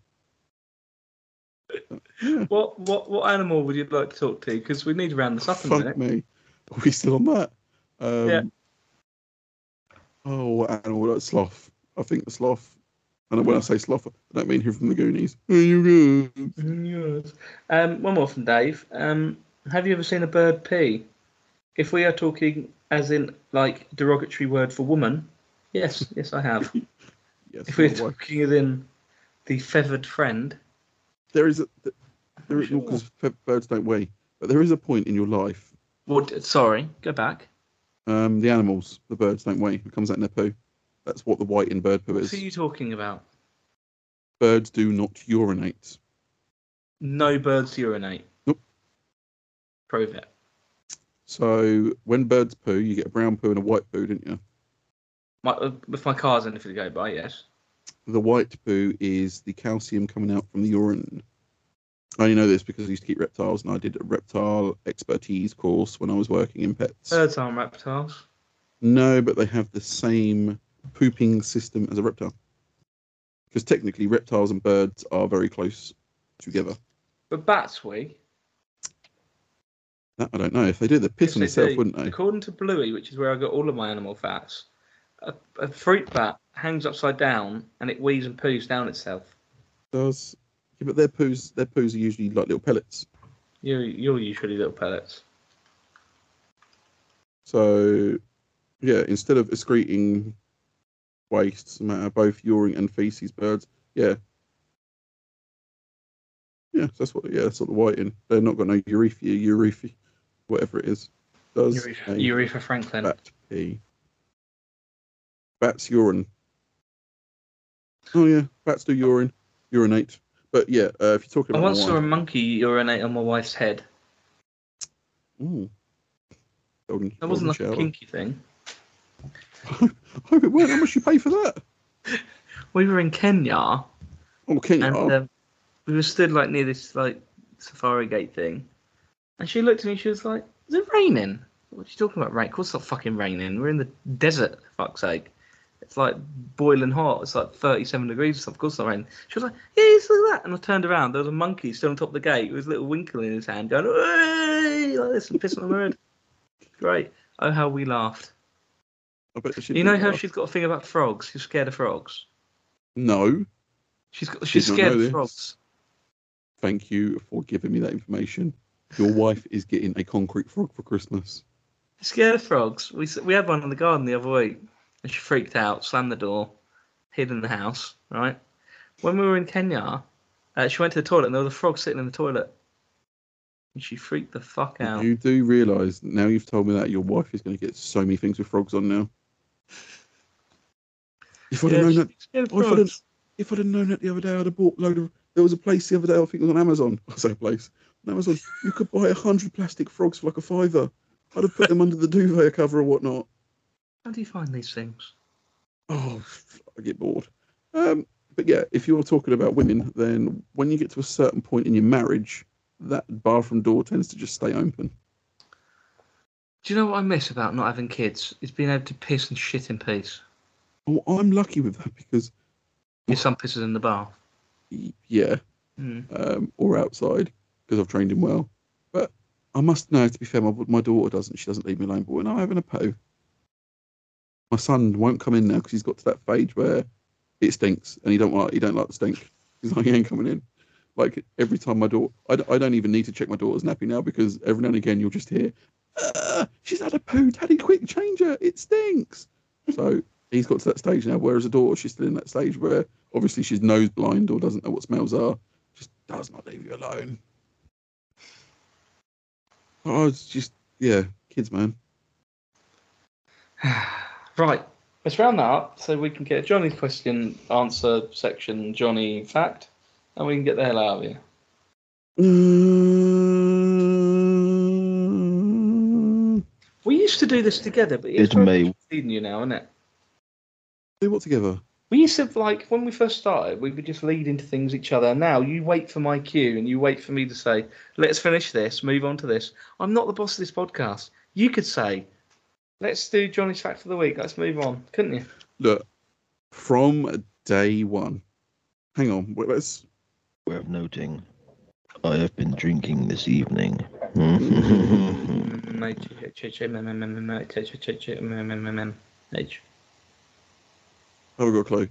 Yeah. What what what animal would you like to talk to? Because we need to round this up in a Fuck minute. me. Are we still on that? Um, Yeah. Oh, what animal? That sloth. I think the sloth. And when I say sloth, I don't mean him from the Goonies. Are you good? Yes. Um, one more from Dave. Um, have you ever seen a bird pee? If we are talking as in like derogatory word for woman, yes, yes, I have. Yes. If we're talking as in the feathered friend, There is a there is Sure. because birds don't weigh, but there is a point in your life. what? Sorry, go back. Um, the animals, the birds don't weigh. It comes out in their poo. That's what the white in bird poo What is. are you talking about? Birds do not urinate. No birds urinate. Nope. Prove it. So when birds poo, you get a brown poo and a white poo, didn't you? My, uh, if my car's anything to go by, yes. The white poo is the calcium coming out from the urine. I only know this because I used to keep reptiles and I did a reptile expertise course when I was working in pets. Birds aren't reptiles. No, but they have the same pooping system as a reptile. Because technically, reptiles and birds are very close together. But bats, we. That I don't know. If they do, they'd piss on themselves, wouldn't they? According to Bluey, which is where I got all of my animal fats, a, a fruit bat hangs upside down and it wheezes and poos down itself. Does yeah, but their poos, their poos are usually like little pellets. You're, you're usually little pellets. So, yeah, instead of excreting wastes, no matter both urine and feces, birds, yeah, yeah, that's what, yeah, that's what the whiting. They're not got no urethra, urethra, whatever it is. Does Urethra Franklin. bat pee? Bats urine. Oh yeah, bats do urine, urinate. But yeah, uh, if you're talking I once saw a monkey urinate on my wife's head. Ooh. Golden, That wasn't like a kinky thing. I hope it weren't. How much you pay for that? We were in Kenya Oh, Kenya. and um, we were stood like near this like safari gate thing, and she looked at me. She was like, "Is it raining?" What are you talking about? Rain? Of course, it's not fucking raining. We're in the desert. For fuck's sake. It's like boiling hot. It's like 37 degrees or something. Of course, not raining. She was like, "Yeah, it's like that." And I turned around. There was a monkey still on top of the gate with his little winkle in his hand, going "Hey!" like this and pissing on the head. Great. Oh, how we laughed. I You know how laugh. she's got a thing about frogs? She's scared of frogs. No, She's got. She's scared of frogs. thank you for giving me that information. Your wife is getting a concrete frog for Christmas. Scared of frogs. We we had one in the garden the other week, and she freaked out, slammed the door, hid in the house. Right. When we were in Kenya, uh, she went to the toilet, and there was a frog sitting in the toilet, and she freaked the fuck out. You do realise now you've told me that your wife is going to get so many things with frogs on now. If I'd Yeah, have known that, Oh, if I'd have- if I'd have known that the other day, I'd have bought a load of. There was a place the other day, I think it was on Amazon. I say place on Amazon. You could buy a hundred plastic frogs for like a fiver. I'd have put them under the duvet cover or whatnot. How do you find these things? Oh, I get bored. Um, but yeah, if you're talking about women, then when you get to a certain point in your marriage, that bathroom door tends to just stay open. Do you know what I miss about not having kids? Is being able to piss and shit in peace. Oh, I'm lucky with that because, Your son pisses in the bath. yeah, Mm. um, or outside because I've trained him well. But I must know, to be fair, my, my daughter doesn't. She doesn't leave me alone. But when I'm having a poo, my son won't come in now because he's got to that phase where it stinks and he don't like he don't like the stink. He's like, he ain't coming in. Like every time my daughter, I, d- I don't even need to check my daughter's nappy now because every now and again you'll just hear, uh, she's had a poo, daddy, quick, change her, it stinks. So he's got to that stage now. Whereas a daughter, she's still in that stage where obviously she's nose blind or doesn't know what smells are, just does not leave you alone. Oh, it's just yeah, kids, man. Right. Let's round that up so we can get Johnny's question answer section, Johnny fact, and we can get the hell out of here. Mm, We used to do this together, but It's me. much feeding you now, isn't it? do what together? We used to like when we first started, we would just lead into things each other. Now you wait for my cue and you wait for me to say, "Let's finish this, move on to this." I'm not the boss of this podcast. You could say, "Let's do Johnny's fact of the week. Let's move on," couldn't you? Look, from day one. Hang on, wait, let's. Worth noting, I have been drinking this evening. H. I've got a clue.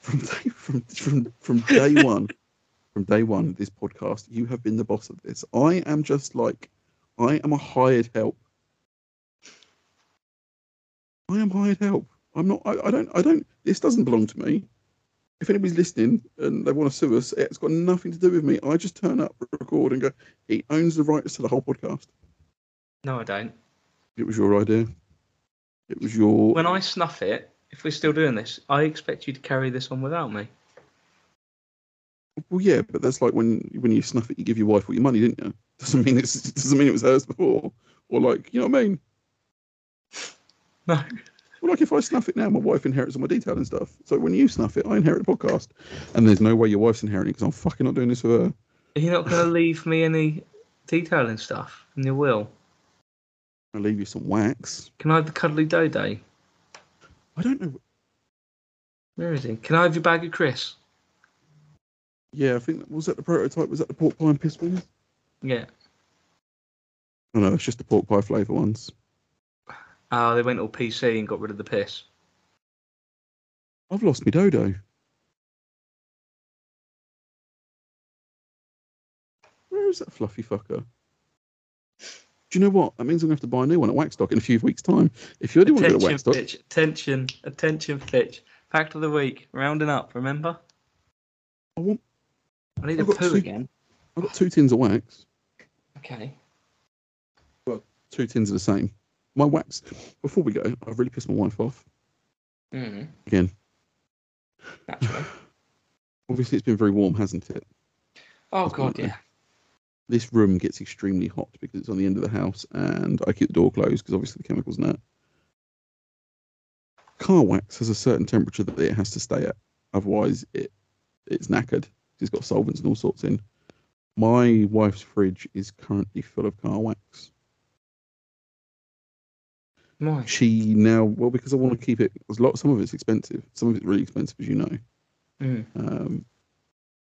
From day from from from day one, from day one, of this podcast, you have been the boss of this. I am just like, I am a hired help. I am hired help. I'm not. I, I don't. I don't. This doesn't belong to me. If anybody's listening and they want to sue us, it's got nothing to do with me. I just turn up, record, and go. He owns the rights to the whole podcast. No, I don't. It was your idea. It was your. When I snuff it, if we're still doing this, I expect you to carry this on without me. Well, yeah, but that's like when when you snuff it, you give your wife all your money, didn't you? Doesn't mean it's doesn't mean it was hers before. Or like, you know what I mean? No. Well, like if I snuff it now, my wife inherits all my detail and stuff. So when you snuff it, I inherit the podcast. And there's no way your wife's inheriting because I'm fucking not doing this with her. Are you not going to leave me any detailing stuff in your will? I'll leave you some wax. Can I have the cuddly dodo? I don't know. Where is he? Can I have your bag of Chris? Yeah, I think was that the prototype? Was that the pork pie and piss wings? Yeah. Oh no, it's just the pork pie flavour ones. Oh, they went all PC and got rid of the piss. I've lost my dodo. Where is that fluffy fucker? Do you know what? That means I'm going to have to buy a new one at Waxstock in a few weeks' time. If you do want to go to Attention, Waxstock, Fitch. Attention. Attention, Fitch. Fact of the week. Rounding up, remember? I want. I need a I've got poo two- again. I've got two tins of wax. Okay. Well, Two tins of the same. My wax. Before we go, I've really pissed my wife off Mm, again. naturally. Obviously, it's been very warm, hasn't it? Oh, God, yeah. This room gets extremely hot because it's on the end of the house, and I keep the door closed because obviously the chemicals in that. Car wax has a certain temperature that it has to stay at, otherwise it it's knackered. It's got solvents and all sorts in. My wife's fridge is currently full of car wax. Why? She now, well, because I want to keep it. A lot. Some of it's expensive. Some of it's really expensive, as you know. Mm. Um,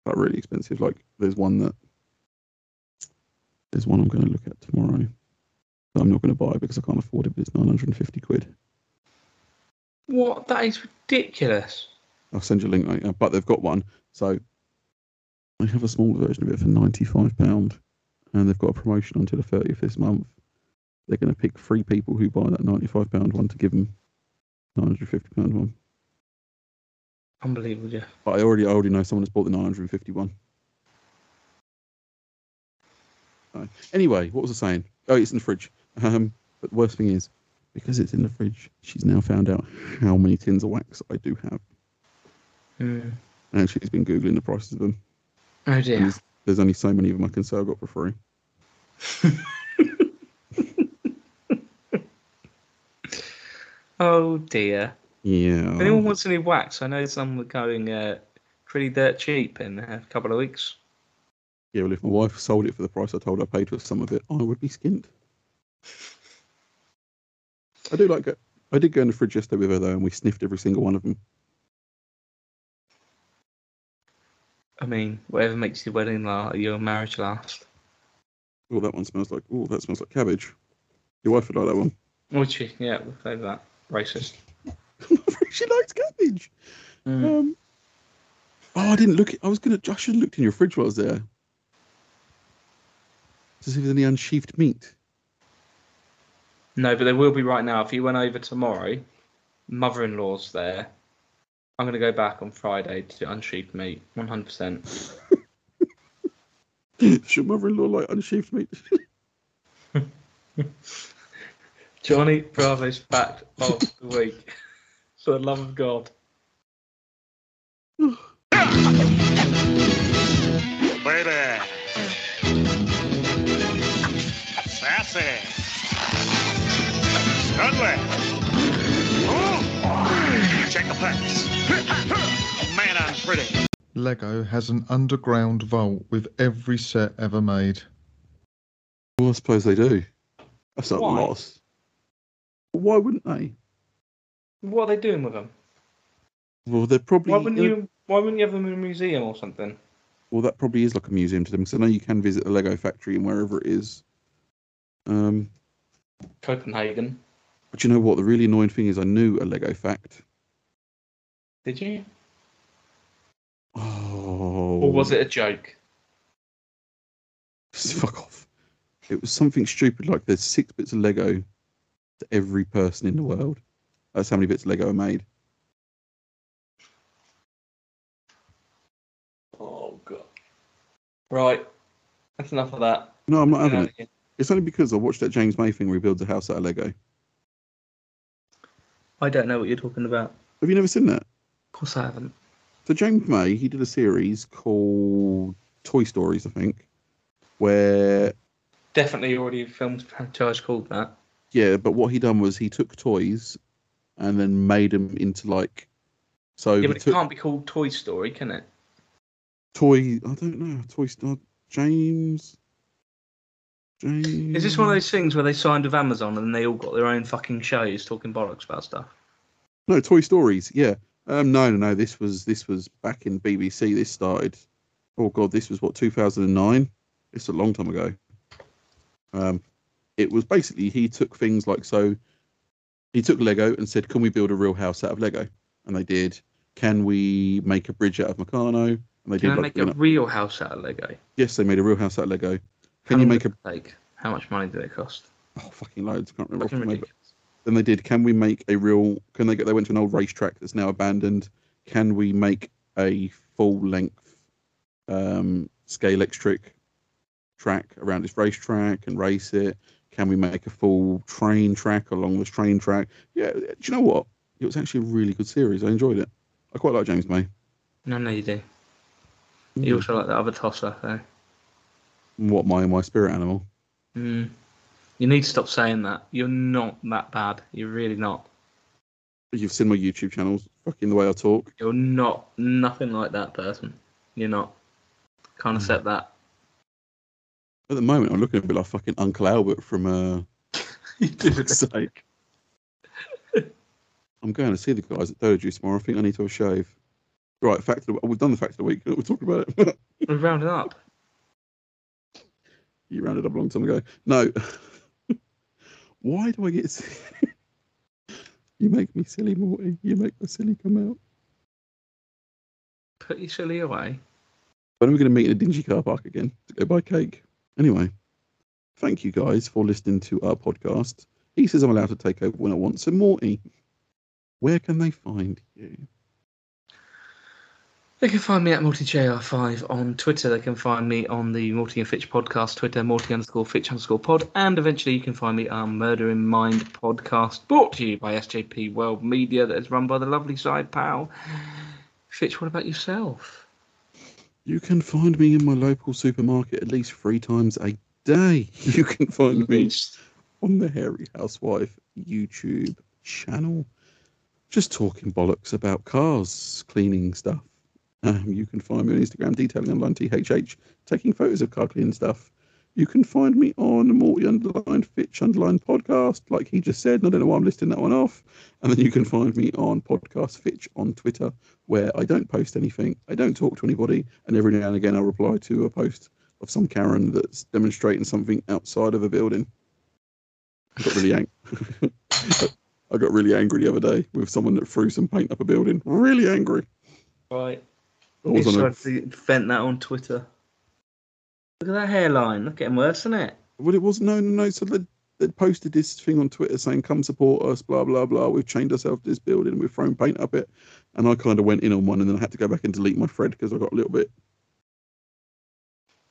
but really expensive. Like there's one that there's one I'm going to look at tomorrow. I'm not going to buy because I can't afford it. But it's 950 quid. What? That is ridiculous. I'll send you a link. But they've got one, so they have a smaller version of it for 95 pound, and they've got a promotion until the 30th this month. They're going to pick three people who buy that 95 pound one to give them 950 pound one. Unbelievable, yeah. But I already, I already know someone has bought the 951. So, anyway, what was I saying? Oh, it's in the fridge. Um, but the worst thing is, because it's in the fridge, she's now found out how many tins of wax I do have, Mm. and she's been googling the prices of them. Oh, dear. there's, there's only so many of them I can say I got for free. Oh, dear. Yeah. If anyone wants any wax, I know some are going uh, pretty dirt cheap in a couple of weeks. Yeah, well, if my wife sold it for the price I told her I paid for some of it, I would be skint. I do like it. I did go in the fridge yesterday with her though, and we sniffed every single one of them. I mean, whatever makes your wedding last, your marriage last. Oh, that one smells like. Oh, that smells like cabbage. Your wife would like that one. Would she? Yeah, we'll say that. Racist. she likes cabbage. Mm. Um, oh, I didn't look. I was gonna. I should have looked in your fridge while I was there to see if there's any unsheathed meat. No, but there will be right now. If you went over tomorrow, mother-in-law's there. I'm going to go back on Friday to unsheathed meat, 100%. Does your mother-in-law like unsheathed meat? Johnny Bravo's fact of the week. For the love of God. Baby. Sassy. Studley. Check the facts. Man, I'm pretty. Lego has an underground vault with every set ever made. Well, I suppose they do. That's not Why? a loss. Why wouldn't they? What are they doing with them? Well, they're probably. Why wouldn't you? Why wouldn't you have them in a museum or something? Well, that probably is like a museum to them because I know you can visit the Lego factory and wherever it is. Um, Copenhagen. but you know what? The really annoying thing is, I knew a Lego fact. Did you? Oh. Or was it a joke? Fuck off. It was something stupid like there's six bits of Lego to every person in the world. That's how many bits of Lego are made. Oh god. Right. That's enough of that. No, I'm not Get having it. It's only because I watched that James May thing where he builds a house out of Lego. I don't know what you're talking about. Have you never seen that? Of course I haven't. So James May, he did a series called Toy Stories, I think, where definitely already a film franchise called that. Yeah, but what he done was he took toys and then made them into like. So Yeah, but it took can't be called Toy Story, can it? toy. I don't know. Toy Star James. James. Is this one of those things where they signed with Amazon and they all got their own fucking shows talking bollocks about stuff? No, Toy Stories. Yeah. Um. No, no, no. This was this was back in BBC. This started. Oh God, this was what 2009. It's a long time ago. Um, it was basically he took things like so. He took Lego and said, "Can we build a real house out of Lego?" And they did. Can we make a bridge out of Meccano? And they Can I did. make Like, a real house out of Lego? yes, they made a real house out of Lego. How Can you make a take? How much money did it cost? oh fucking loads? I can't remember. off the Fucking top of my head, but- ridiculous. Then they did. Can we make a real? Can they get? They went to an old racetrack that's now abandoned. Can we make a full length um, Scalextric track around this racetrack and race it? Can we make a full train track along this train track? Yeah. Do you know what? It was actually a really good series. I enjoyed it. I quite like James May. No, no, you do. Mm. You also like the other tosser, though. What my my spirit animal? Mm. You need to stop saying that. You're not that bad. You're really not. You've seen my YouTube channels. Fucking the way I talk. You're not nothing like that person. You're not. Can't Hmm. accept that. At the moment, I'm looking a bit like fucking Uncle Albert from uh, You do. sake. I'm going to see the guys at Dodo Juice tomorrow. I think I need to have a shave. Right, fact of the, we've done the fact of the week. We're talking about it. We're rounding up. you rounded up a long time ago. No. Why do I get? s- you make me silly, Morty. You make my silly come out. Put your silly away. When are we going to meet in a dingy car park again to go buy cake? Anyway, thank you guys for listening to our podcast. He says I'm allowed to take over when I want. So, Morty, where can they find you? They can find me at MortyJR5 on Twitter. They can find me on the Morty and Fitch podcast, Twitter, Morty underscore Fitch underscore pod. And eventually you can find me on Murder in Mind podcast, brought to you by SJP World Media, that is run by the lovely side pal. Fitch, what about yourself? You can find me in my local supermarket at least three times a day. You can find me on the Hairy Housewife YouTube channel, just talking bollocks about cars, cleaning stuff. Um, you can find me on Instagram, detailing online THH, taking photos of car cleaning stuff. You can find me on Morty underline Fitch underline podcast, like he just said. and I don't know why I'm listing that one off. And then you can find me on Podcast Fitch on Twitter, where I don't post anything, I don't talk to anybody, and every now and again I'll reply to a post of some Karen that's demonstrating something outside of a building. I got really angry. I got really angry the other day with someone that threw some paint up a building. Really angry. Right. I was on a, to vent that on Twitter. Look at that hairline. Look, getting worse, isn't it? well, it was no, no, no. So they they posted this thing on Twitter saying, "Come support us," blah blah blah. We've chained ourselves to this building. We've thrown paint up it, and I kind of went in on one, and then I had to go back and delete my thread because I got a little bit.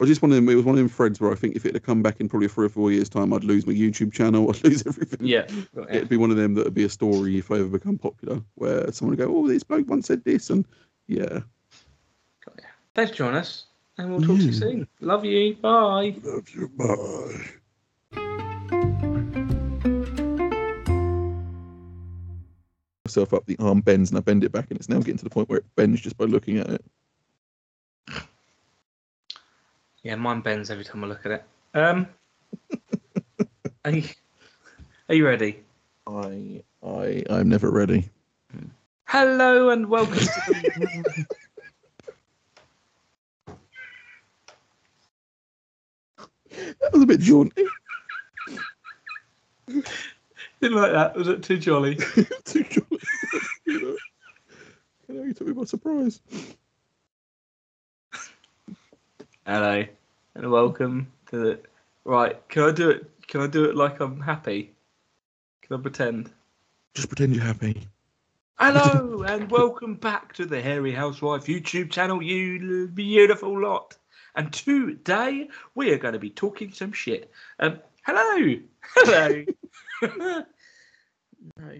I just one of them. It was one of them threads where I think if it had come back in probably three or four years' time, I'd lose my YouTube channel. I'd lose everything. Yeah. It'd be one of them that would be a story if I ever become popular, where someone would go, "Oh, this bloke once said this," and yeah. Thanks for joining us, and we'll talk to you soon. Love you. Bye. Love you. Bye. Myself up, the arm bends, and I bend it back, and it's now getting to the point where it bends just by looking at it. Yeah, mine bends every time I look at it. Um, are, you, are you ready? I, I, I'm never ready. Hello and welcome to the. That was a bit jaunty. Didn't like that. Was it too jolly? Too jolly. you know. You know, you took me by surprise. Hello and welcome to the. Right, can I do it? Can I do it like I'm happy? Can I pretend? Just pretend you're happy. Hello and welcome back to the Hairy Housewife YouTube channel, you beautiful lot. And today we are going to be talking some shit. Um, hello, hello. no,